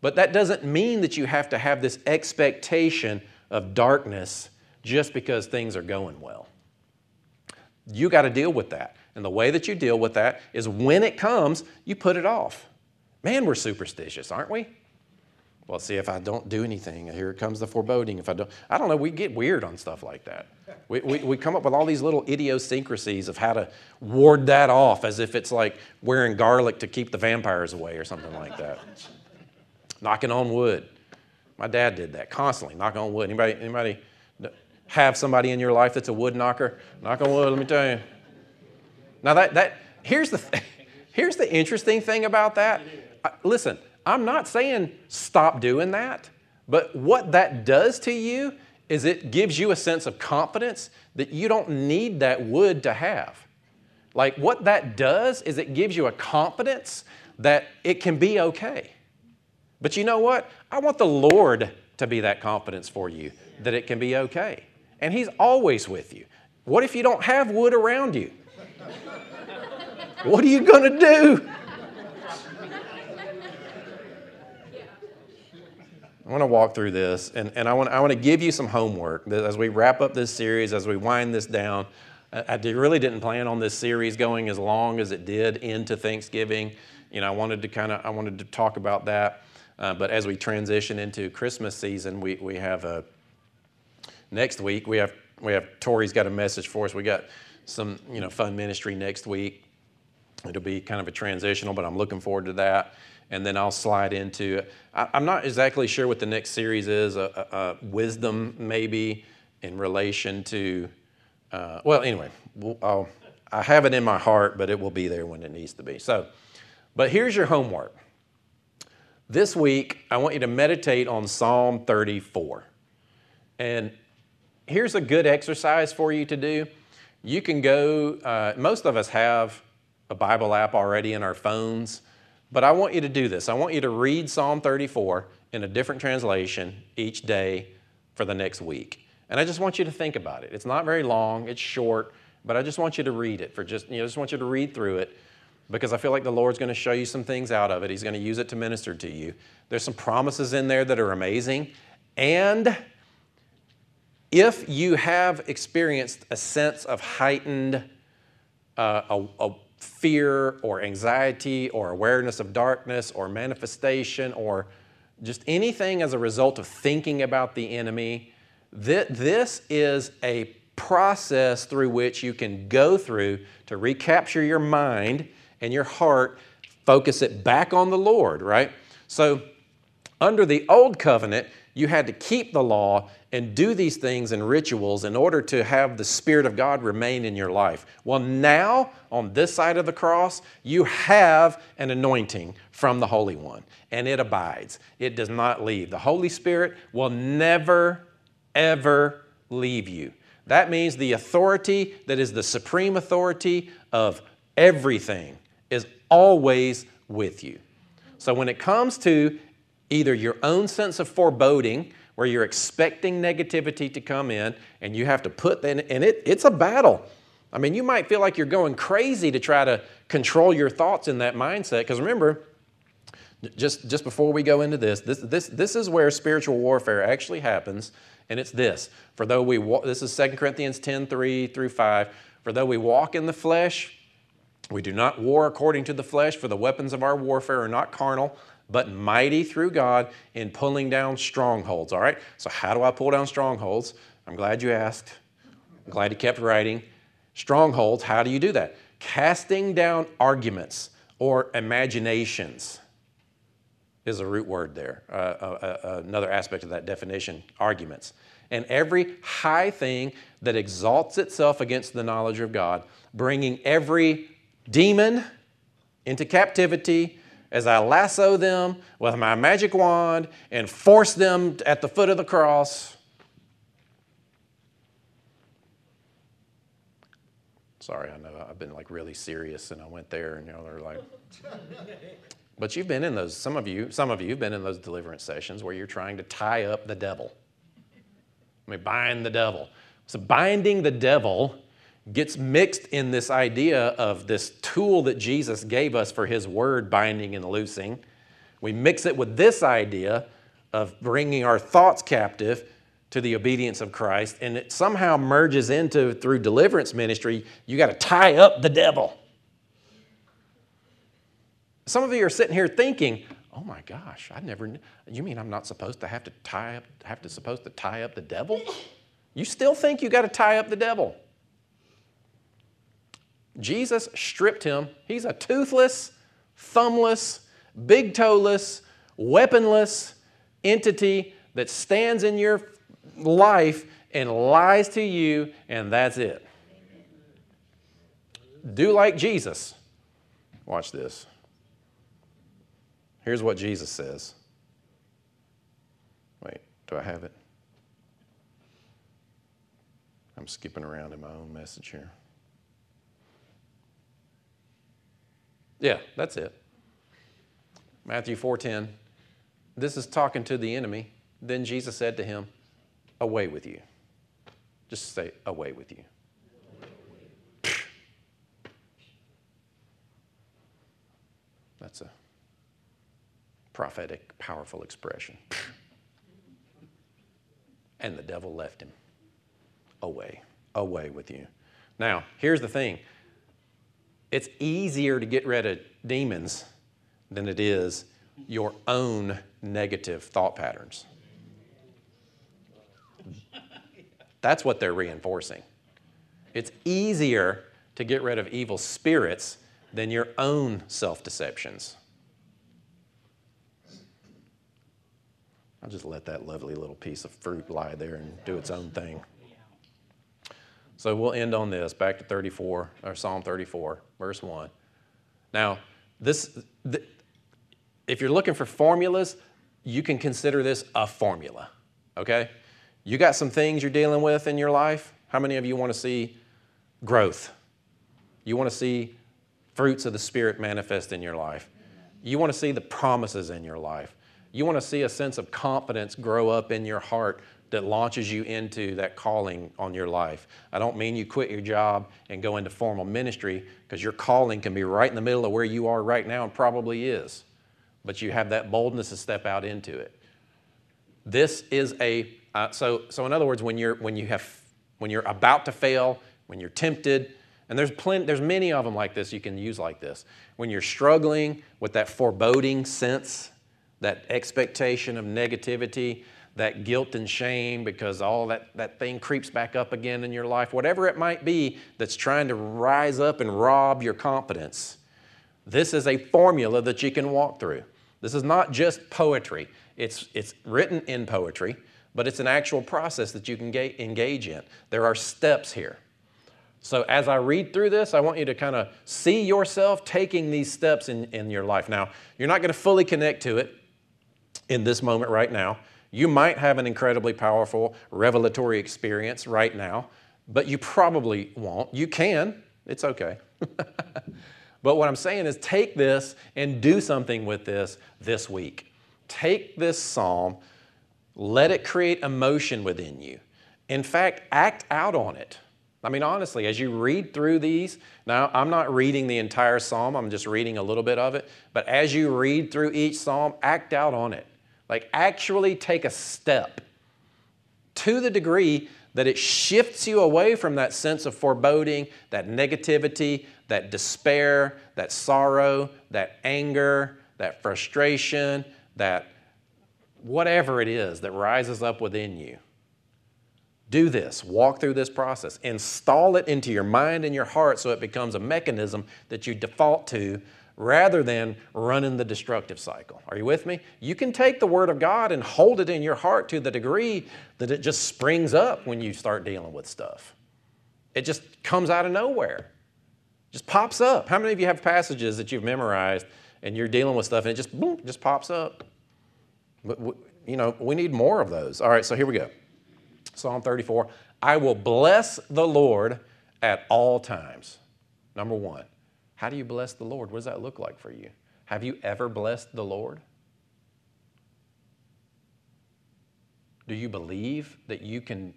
But that doesn't mean that you have to have this expectation of darkness just because things are going well. You got to deal with that. And the way that you deal with that is when it comes, you put it off. Man, we're superstitious, aren't we? Well, see, if I don't do anything, here comes the foreboding. If I don't, I don't know, we get weird on stuff like that. We, we, we come up with all these little idiosyncrasies of how to ward that off as if it's like wearing garlic to keep the vampires away or something like that. Knocking on wood. My dad did that constantly, knock on wood. Anybody, anybody have somebody in your life that's a wood knocker? Knock on wood, let me tell you. Now that that here's the th- here's the interesting thing about that. Uh, listen, I'm not saying stop doing that, but what that does to you is it gives you a sense of confidence that you don't need that wood to have. Like what that does is it gives you a confidence that it can be okay. But you know what? I want the Lord to be that confidence for you that it can be okay. And He's always with you. What if you don't have wood around you? What are you going to do? I want to walk through this, and, and I, want, I want to give you some homework as we wrap up this series, as we wind this down. I, really didn't plan on this series going as long as it did into Thanksgiving. You know, I wanted to kind of I wanted to talk about that, uh, but as we transition into Christmas season, we, we have a next week we have we have Tori's got a message for us. We got some you know fun ministry next week. It'll be kind of a transitional, but I'm looking forward to that. And then I'll slide into. I, am not exactly sure what the next series is, a wisdom maybe in relation to, uh, well, anyway, I'll, I have it in my heart, but it will be there when it needs to be. So, but here's your homework. This week, I want you to meditate on Psalm 34. And here's a good exercise for you to do. You can go, uh, most of us have a Bible app already in our phones, but I want you to do this. I want you to read Psalm 34 in a different translation each day for the next week. And I just want you to think about it. It's not very long, it's short, but I just want you to read it for just, you know, I just want you to read through it because I feel like the Lord's going to show you some things out of it. He's going to use it to minister to you. There's some promises in there that are amazing. And if you have experienced a sense of heightened uh, a, a fear or anxiety or awareness of darkness or manifestation or just anything as a result of thinking about the enemy, this is a process through which you can go through to recapture your mind and your heart, focus it back on the Lord, right? So, under the old covenant, you had to keep the law and do these things and rituals in order to have the Spirit of God remain in your life. Well, now, on this side of the cross, you have an anointing from the Holy One, and it abides. It does not leave. The Holy Spirit will never, ever leave you. That means the authority that is the supreme authority of everything is always with you. So when it comes to either your own sense of foreboding, where you're expecting negativity to come in, and you have to put that, and it, it's a battle. I mean, you might feel like you're going crazy to try to control your thoughts in that mindset. Because remember, just, just before we go into this, this, this, this is where spiritual warfare actually happens, and it's this. For though we walk, this is 2 Corinthians 10 3 through 5. For though we walk in the flesh, we do not war according to the flesh, for the weapons of our warfare are not carnal, but mighty through God in pulling down strongholds. All right? So, how do I pull down strongholds? I'm glad you asked. I'm glad you kept writing. Strongholds, how do you do that? Casting down arguments or imaginations is a root word there. Uh, uh, uh, another aspect of that definition arguments. And every high thing that exalts itself against the knowledge of God, bringing every demon into captivity as I lasso them with my magic wand and force them at the foot of the cross. Sorry, I know I've been like really serious and I went there and you know they're like But you've been in those some of you some of you have been in those deliverance sessions where you're trying to tie up the devil. I mean bind the devil. So binding the devil gets mixed in this idea of this tool that Jesus gave us for his word binding and loosing. We mix it with this idea of bringing our thoughts captive to the obedience of Christ, and it somehow merges into through deliverance ministry, you got to tie up the devil. Some of you are sitting here thinking, "Oh my gosh, I never. You mean I'm not supposed to have to tie up have to supposed to tie up the devil? You still think you got to tie up the devil?" Jesus stripped him. He's a toothless, thumbless, big toeless, weaponless entity that stands in your life and lies to you, and that's it. Do like Jesus. Watch this. Here's what Jesus says. Wait, do I have it? I'm skipping around in my own message here. Yeah, that's it. Matthew 4:10. This is talking to the enemy. Then Jesus said to him, "Away with you." Just say, "Away with you." That's a prophetic, powerful expression. And the devil left him. Away, away with you. Now, here's the thing it's easier to get rid of demons than it is your own negative thought patterns. That's what they're reinforcing. It's easier to get rid of evil spirits than your own self deceptions. I'll just let that lovely little piece of fruit lie there and do its own thing. So we'll end on this, back to 34, or Psalm 34, verse 1. Now, this, th- if you're looking for formulas, you can consider this a formula, okay? You got some things you're dealing with in your life. How many of you want to see growth? You want to see fruits of the Spirit manifest in your life. You want to see the promises in your life. You want to see a sense of confidence grow up in your heart that launches you into that calling on your life. I don't mean you quit your job and go into formal ministry because your calling can be right in the middle of where you are right now and probably is. But you have that boldness to step out into it. This is a uh, so so in other words when you're when you have when you're about to fail, when you're tempted, And there's plenty, there's many of them like this you can use like this. When you're struggling with that foreboding sense, that expectation of negativity, that guilt and shame because all that, that thing creeps back up again in your life, whatever it might be that's trying to rise up and rob your confidence, this is a formula that you can walk through. This is not just poetry, it's, it's written in poetry, but it's an actual process that you can ga- engage in. There are steps here. So, as I read through this, I want you to kind of see yourself taking these steps in, in your life. Now, you're not going to fully connect to it in this moment right now. You might have an incredibly powerful revelatory experience right now, but you probably won't. You can, it's okay. but what I'm saying is take this and do something with this this week. Take this psalm, let it create emotion within you. In fact, act out on it. I mean, honestly, as you read through these, now I'm not reading the entire psalm, I'm just reading a little bit of it, but as you read through each psalm, act out on it. Like, actually take a step to the degree that it shifts you away from that sense of foreboding, that negativity, that despair, that sorrow, that anger, that frustration, that whatever it is that rises up within you. Do this, walk through this process, install it into your mind and your heart so it becomes a mechanism that you default to rather than running the destructive cycle. Are you with me? You can take the Word of God and hold it in your heart to the degree that it just springs up when you start dealing with stuff. It just comes out of nowhere, just pops up. How many of you have passages that you've memorized and you're dealing with stuff and it just boom, just pops up? But, you know, we need more of those. All right, so here we go. Psalm 34 I will bless the Lord at all times. Number one. How do you bless the Lord? What does that look like for you? Have you ever blessed the Lord? Do you believe that you can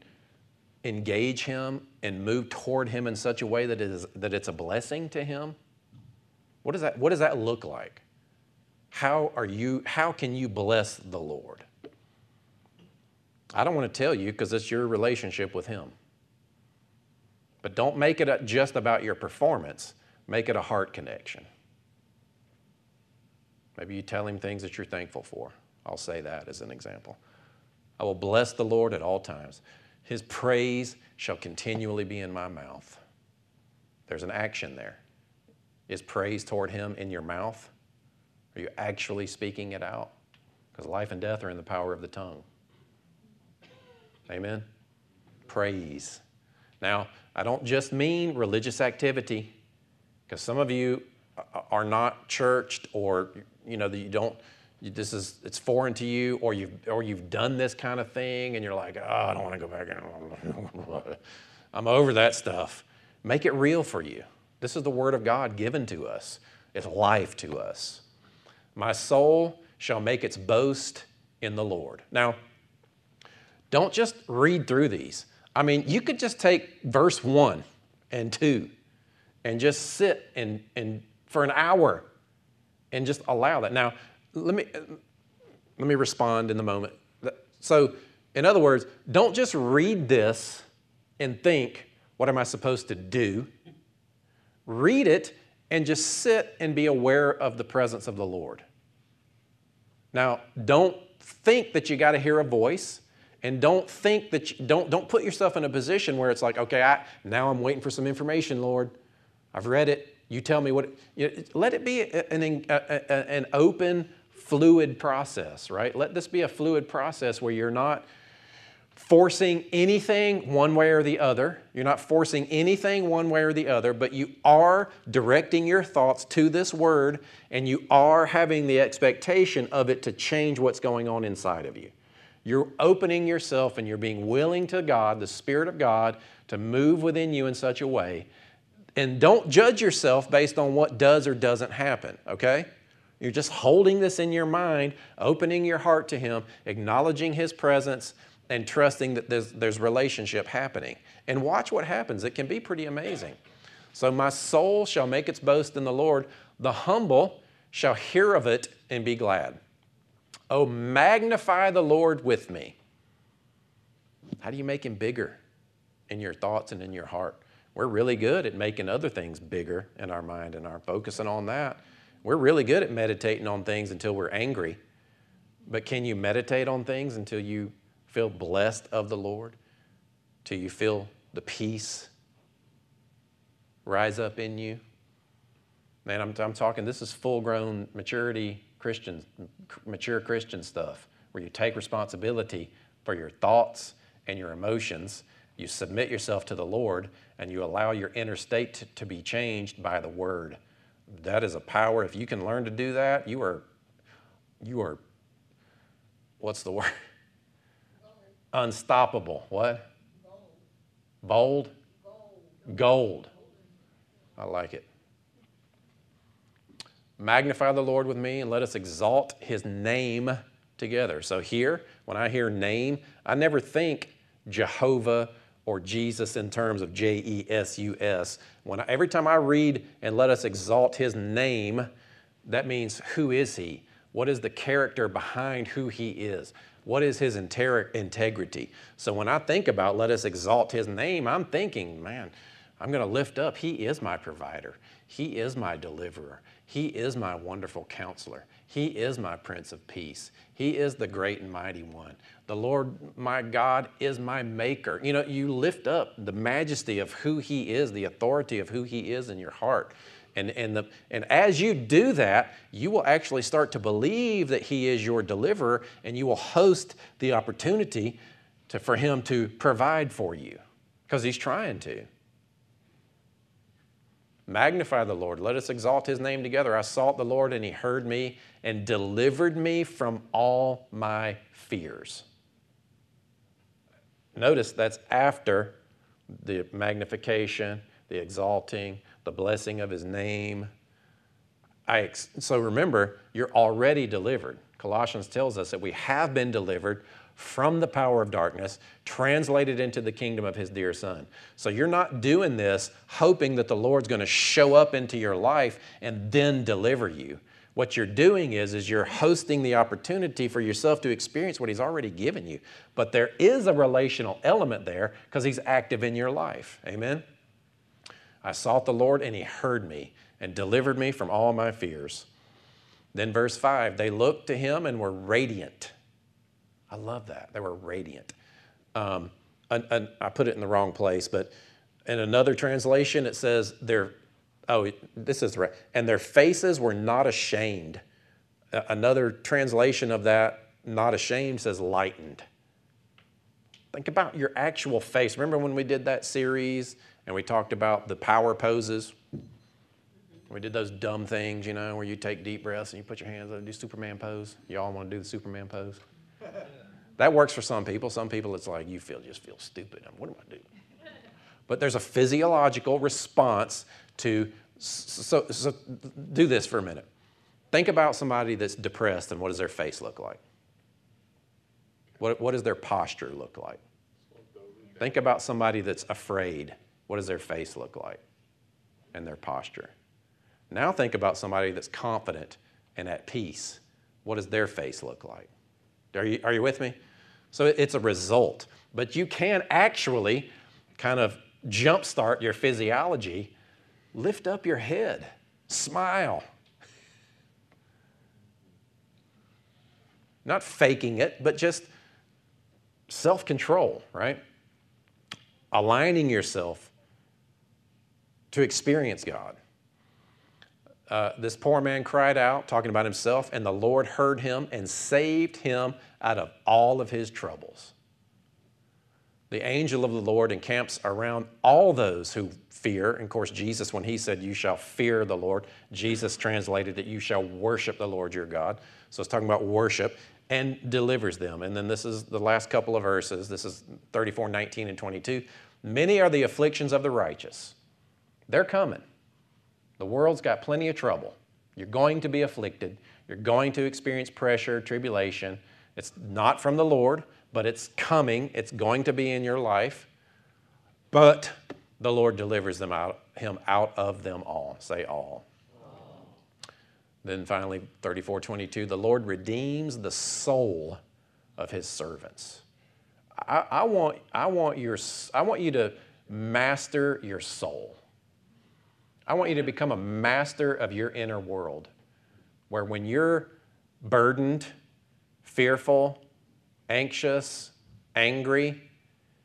engage Him and move toward Him in such a way that, it is, that it's a blessing to Him? What does, that, what does that look like? How, are you, how can you bless the Lord? I don't want to tell you because it's your relationship with Him. But don't make it just about your performance. Make it a heart connection. Maybe you tell him things that you're thankful for. I'll say that as an example. I will bless the Lord at all times. His praise shall continually be in my mouth. There's an action there. Is praise toward Him in your mouth? Are you actually speaking it out? Because life and death are in the power of the tongue. Amen? Praise. Now, I don't just mean religious activity. Because some of you are not churched or, you know, that you don't, this is, it's foreign to you or you've, or you've done this kind of thing and you're like, oh, I don't want to go back. I'm over that stuff. Make it real for you. This is the word of God given to us. It's life to us. My soul shall make its boast in the Lord. Now, don't just read through these. I mean, you could just take verse 1 and 2 and just sit and, and for an hour and just allow that. Now, let me, let me respond in the moment. So, in other words, don't just read this and think, what am I supposed to do? Read it and just sit and be aware of the presence of the Lord. Now, don't think that you got to hear a voice and don't think that you, don't don't put yourself in a position where it's like, okay, I, now I'm waiting for some information, Lord. I've read it. You tell me what. Let it be an, an open, fluid process, right? Let this be a fluid process where you're not forcing anything one way or the other. You're not forcing anything one way or the other, but you are directing your thoughts to this word and you are having the expectation of it to change what's going on inside of you. You're opening yourself and you're being willing to God, the Spirit of God, to move within you in such a way and don't judge yourself based on what does or doesn't happen, okay? You're just holding this in your mind, opening your heart to Him, acknowledging His presence, and trusting that there's, there's relationship happening. And watch what happens. It can be pretty amazing. So, my soul shall make its boast in the Lord. The humble shall hear of it and be glad. Oh, magnify the Lord with me. How do you make him bigger in your thoughts and in your heart? We're really good at making other things bigger in our mind and our focusing on that. We're really good at meditating on things until we're angry. But can you meditate on things until you feel blessed of the Lord? Till you feel the peace rise up in you? Man, I'm, I'm talking, this is full grown maturity Christian, mature Christian stuff where you take responsibility for your thoughts and your emotions. You submit yourself to the Lord and you allow your inner state to, to be changed by the Word. That is a power. If you can learn to do that, you are, you are, what's the word? Unstoppable. What? Bold. Gold. Gold. I like it. Magnify the Lord with me and let us exalt his name together. So here, when I hear name, I never think Jehovah or Jesus in terms of J E S U S. When every time I read and let us exalt his name, that means who is he? What is the character behind who he is? What is his integrity? So when I think about let us exalt his name, I'm thinking, man, I'm going to lift up. He is my provider. He is my deliverer. He is my wonderful counselor. He is my Prince of Peace. He is the great and mighty one. The Lord my God is my maker. You know, you lift up the majesty of who He is, the authority of who He is in your heart. And, and, the, and as you do that, you will actually start to believe that He is your deliverer, and you will host the opportunity to, for Him to provide for you because He's trying to. Magnify the Lord. Let us exalt his name together. I sought the Lord, and he heard me and delivered me from all my fears. Notice that's after the magnification, the exalting, the blessing of his name. I, so remember, you're already delivered. Colossians tells us that we have been delivered from the power of darkness, translated into the kingdom of his dear son. So you're not doing this hoping that the Lord's going to show up into your life and then deliver you. What you're doing is, is you're hosting the opportunity for yourself to experience what he's already given you. But there is a relational element there because he's active in your life. Amen? I sought the Lord and he heard me and delivered me from all my fears. Then, verse 5 they looked to him and were radiant I love that. They were radiant. Um, and, and I put it in the wrong place, but in another translation, it says their, oh, this is right, and their faces were not ashamed. Another translation of that, not ashamed, says lightened. Think about your actual face. Remember when we did that series and we talked about the power poses? We did those dumb things, you know, where you take deep breaths and you put your hands up and do Superman pose. You all want to do the Superman pose? That works for some people. Some people, it's like you feel just feel stupid. I mean, what do I do? But there's a physiological response to. So, so do this for a minute. Think about somebody that's depressed and what does their face look like? What, what does their posture look like? Think about somebody that's afraid. What does their face look like? And their posture. Now think about somebody that's confident and at peace. What does their face look like? Are you, are you with me? So it's a result. But you can actually kind of jumpstart your physiology, lift up your head, smile. Not faking it, but just self control, right? Aligning yourself to experience God. Uh, this poor man cried out, talking about himself, and the Lord heard him and saved him out of all of his troubles. The angel of the Lord encamps around all those who fear. And of course, Jesus, when he said, You shall fear the Lord, Jesus translated it, You shall worship the Lord your God. So it's talking about worship and delivers them. And then this is the last couple of verses. This is 34, 19, and 22. Many are the afflictions of the righteous. They're coming. The world's got plenty of trouble. You're going to be afflicted. You're going to experience pressure, tribulation. It's not from the Lord, but it's coming. It's going to be in your life. But the Lord delivers them out, him out of them all. Say all. Then finally, 34 22, the Lord redeems the soul of his servants. I, I, want, I, want your, I want you to master your soul. I want you to become a master of your inner world, where when you're burdened, fearful, anxious, angry,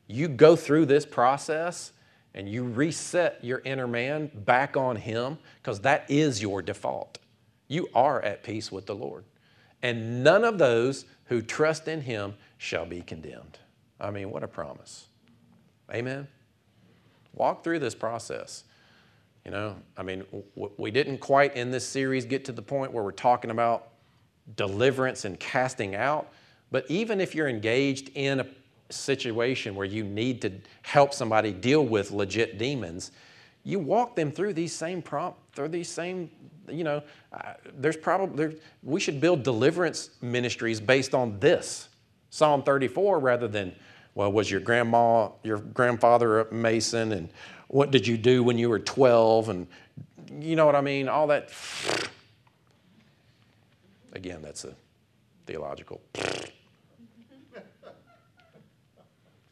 you go through this process and you reset your inner man back on Him because that is your default. You are at peace with the Lord. And none of those who trust in Him shall be condemned. I mean, what a promise. Amen. Walk through this process. You know, I mean, we didn't quite in this series get to the point where we're talking about deliverance and casting out, but even if you're engaged in a situation where you need to help somebody deal with legit demons, you walk them through these same prompt, through these same, you know, uh, there's probably, there, we should build deliverance ministries based on this, Psalm 34, rather than, well, was your grandma, your grandfather a Mason, and what did you do when you were 12, and you know what I mean? All that. Again, that's a theological.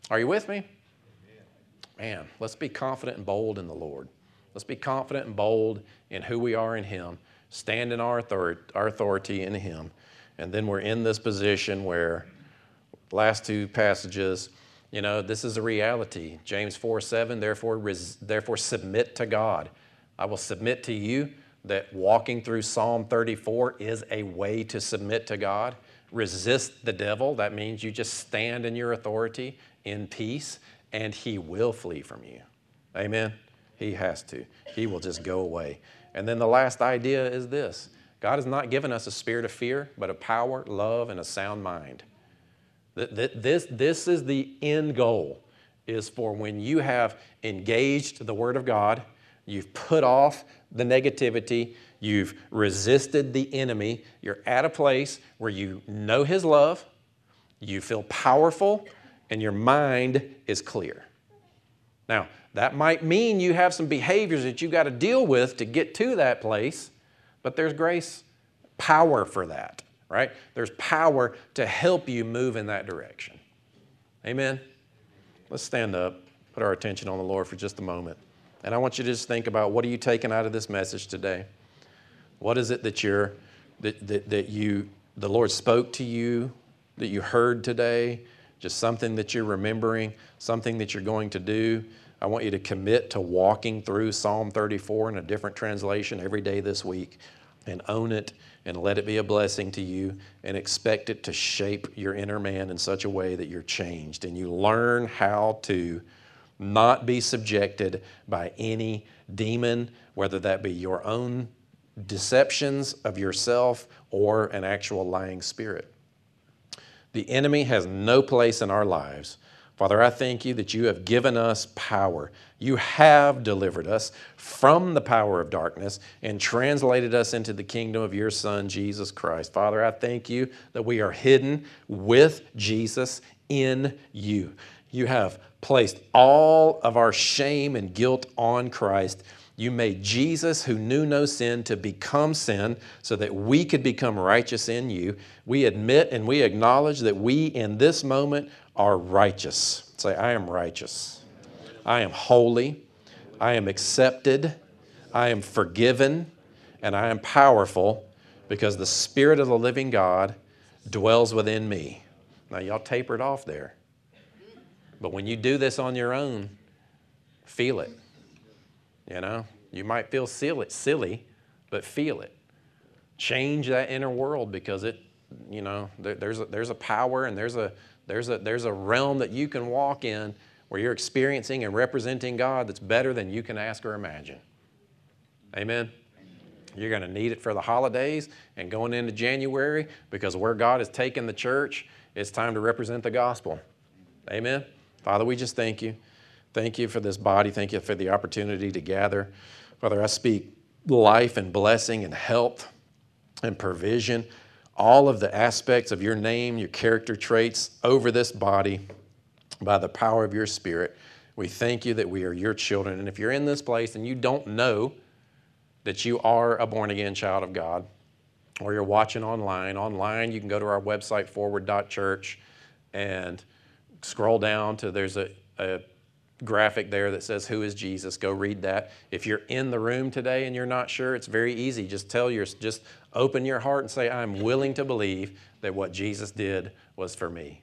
Are you with me? Man, let's be confident and bold in the Lord. Let's be confident and bold in who we are in Him, stand in our authority, in Him, and then we're in this position where, last two passages, you know, this is a reality. James 4 7, therefore, res, therefore submit to God. I will submit to you that walking through Psalm 34 is a way to submit to God. Resist the devil. That means you just stand in your authority in peace, and he will flee from you. Amen? He has to. He will just go away. And then the last idea is this God has not given us a spirit of fear, but a power, love, and a sound mind. This, this is the end goal, is for when you have engaged the Word of God, you've put off the negativity, you've resisted the enemy, you're at a place where you know His love, you feel powerful, and your mind is clear. Now, that might mean you have some behaviors that you've got to deal with to get to that place, but there's grace, power for that, right? There's power to help you move in that direction. Amen? Let's stand up, put our attention on the Lord for just a moment. And I want you to just think about what are you taking out of this message today? What is it that you're that, that, that you the Lord spoke to you, that you heard today? just something that you're remembering, something that you're going to do. I want you to commit to walking through Psalm 34 in a different translation every day this week and own it and let it be a blessing to you and expect it to shape your inner man in such a way that you're changed and you learn how to not be subjected by any demon, whether that be your own deceptions of yourself or an actual lying spirit. The enemy has no place in our lives. Father, I thank you that you have given us power. You have delivered us from the power of darkness and translated us into the kingdom of your Son, Jesus Christ. Father, I thank you that we are hidden with Jesus in you. You have placed all of our shame and guilt on Christ you made Jesus, who knew no sin, to become sin so that we could become righteous in you. We admit and we acknowledge that we in this moment are righteous. Say, I am righteous. I am holy. I am accepted. I am forgiven. And I am powerful because the Spirit of the living God dwells within me. Now, y'all tapered off there. But when you do this on your own, feel it. You know, you might feel silly, silly, but feel it. Change that inner world because it, you know, there, there's a, there's a power and there's a there's a there's a realm that you can walk in where you're experiencing and representing God that's better than you can ask or imagine. Amen. You're going to need it for the holidays and going into January because where God has taken the church, it's time to represent the gospel. Amen. Father, we just thank you. Thank you for this body. Thank you for the opportunity to gather. Father, I speak life and blessing and health and provision, all of the aspects of your name, your character traits over this body by the power of your Spirit. We thank you that we are your children. And if you're in this place and you don't know that you are a born again child of God, or you're watching online, online you can go to our website forward.church and scroll down to there's a, a graphic there that says, Who is Jesus? Go read that. If you're in the room today and you're not sure, it's very easy. Just tell your, just open your heart and say, I'm willing to believe that what Jesus did was for me.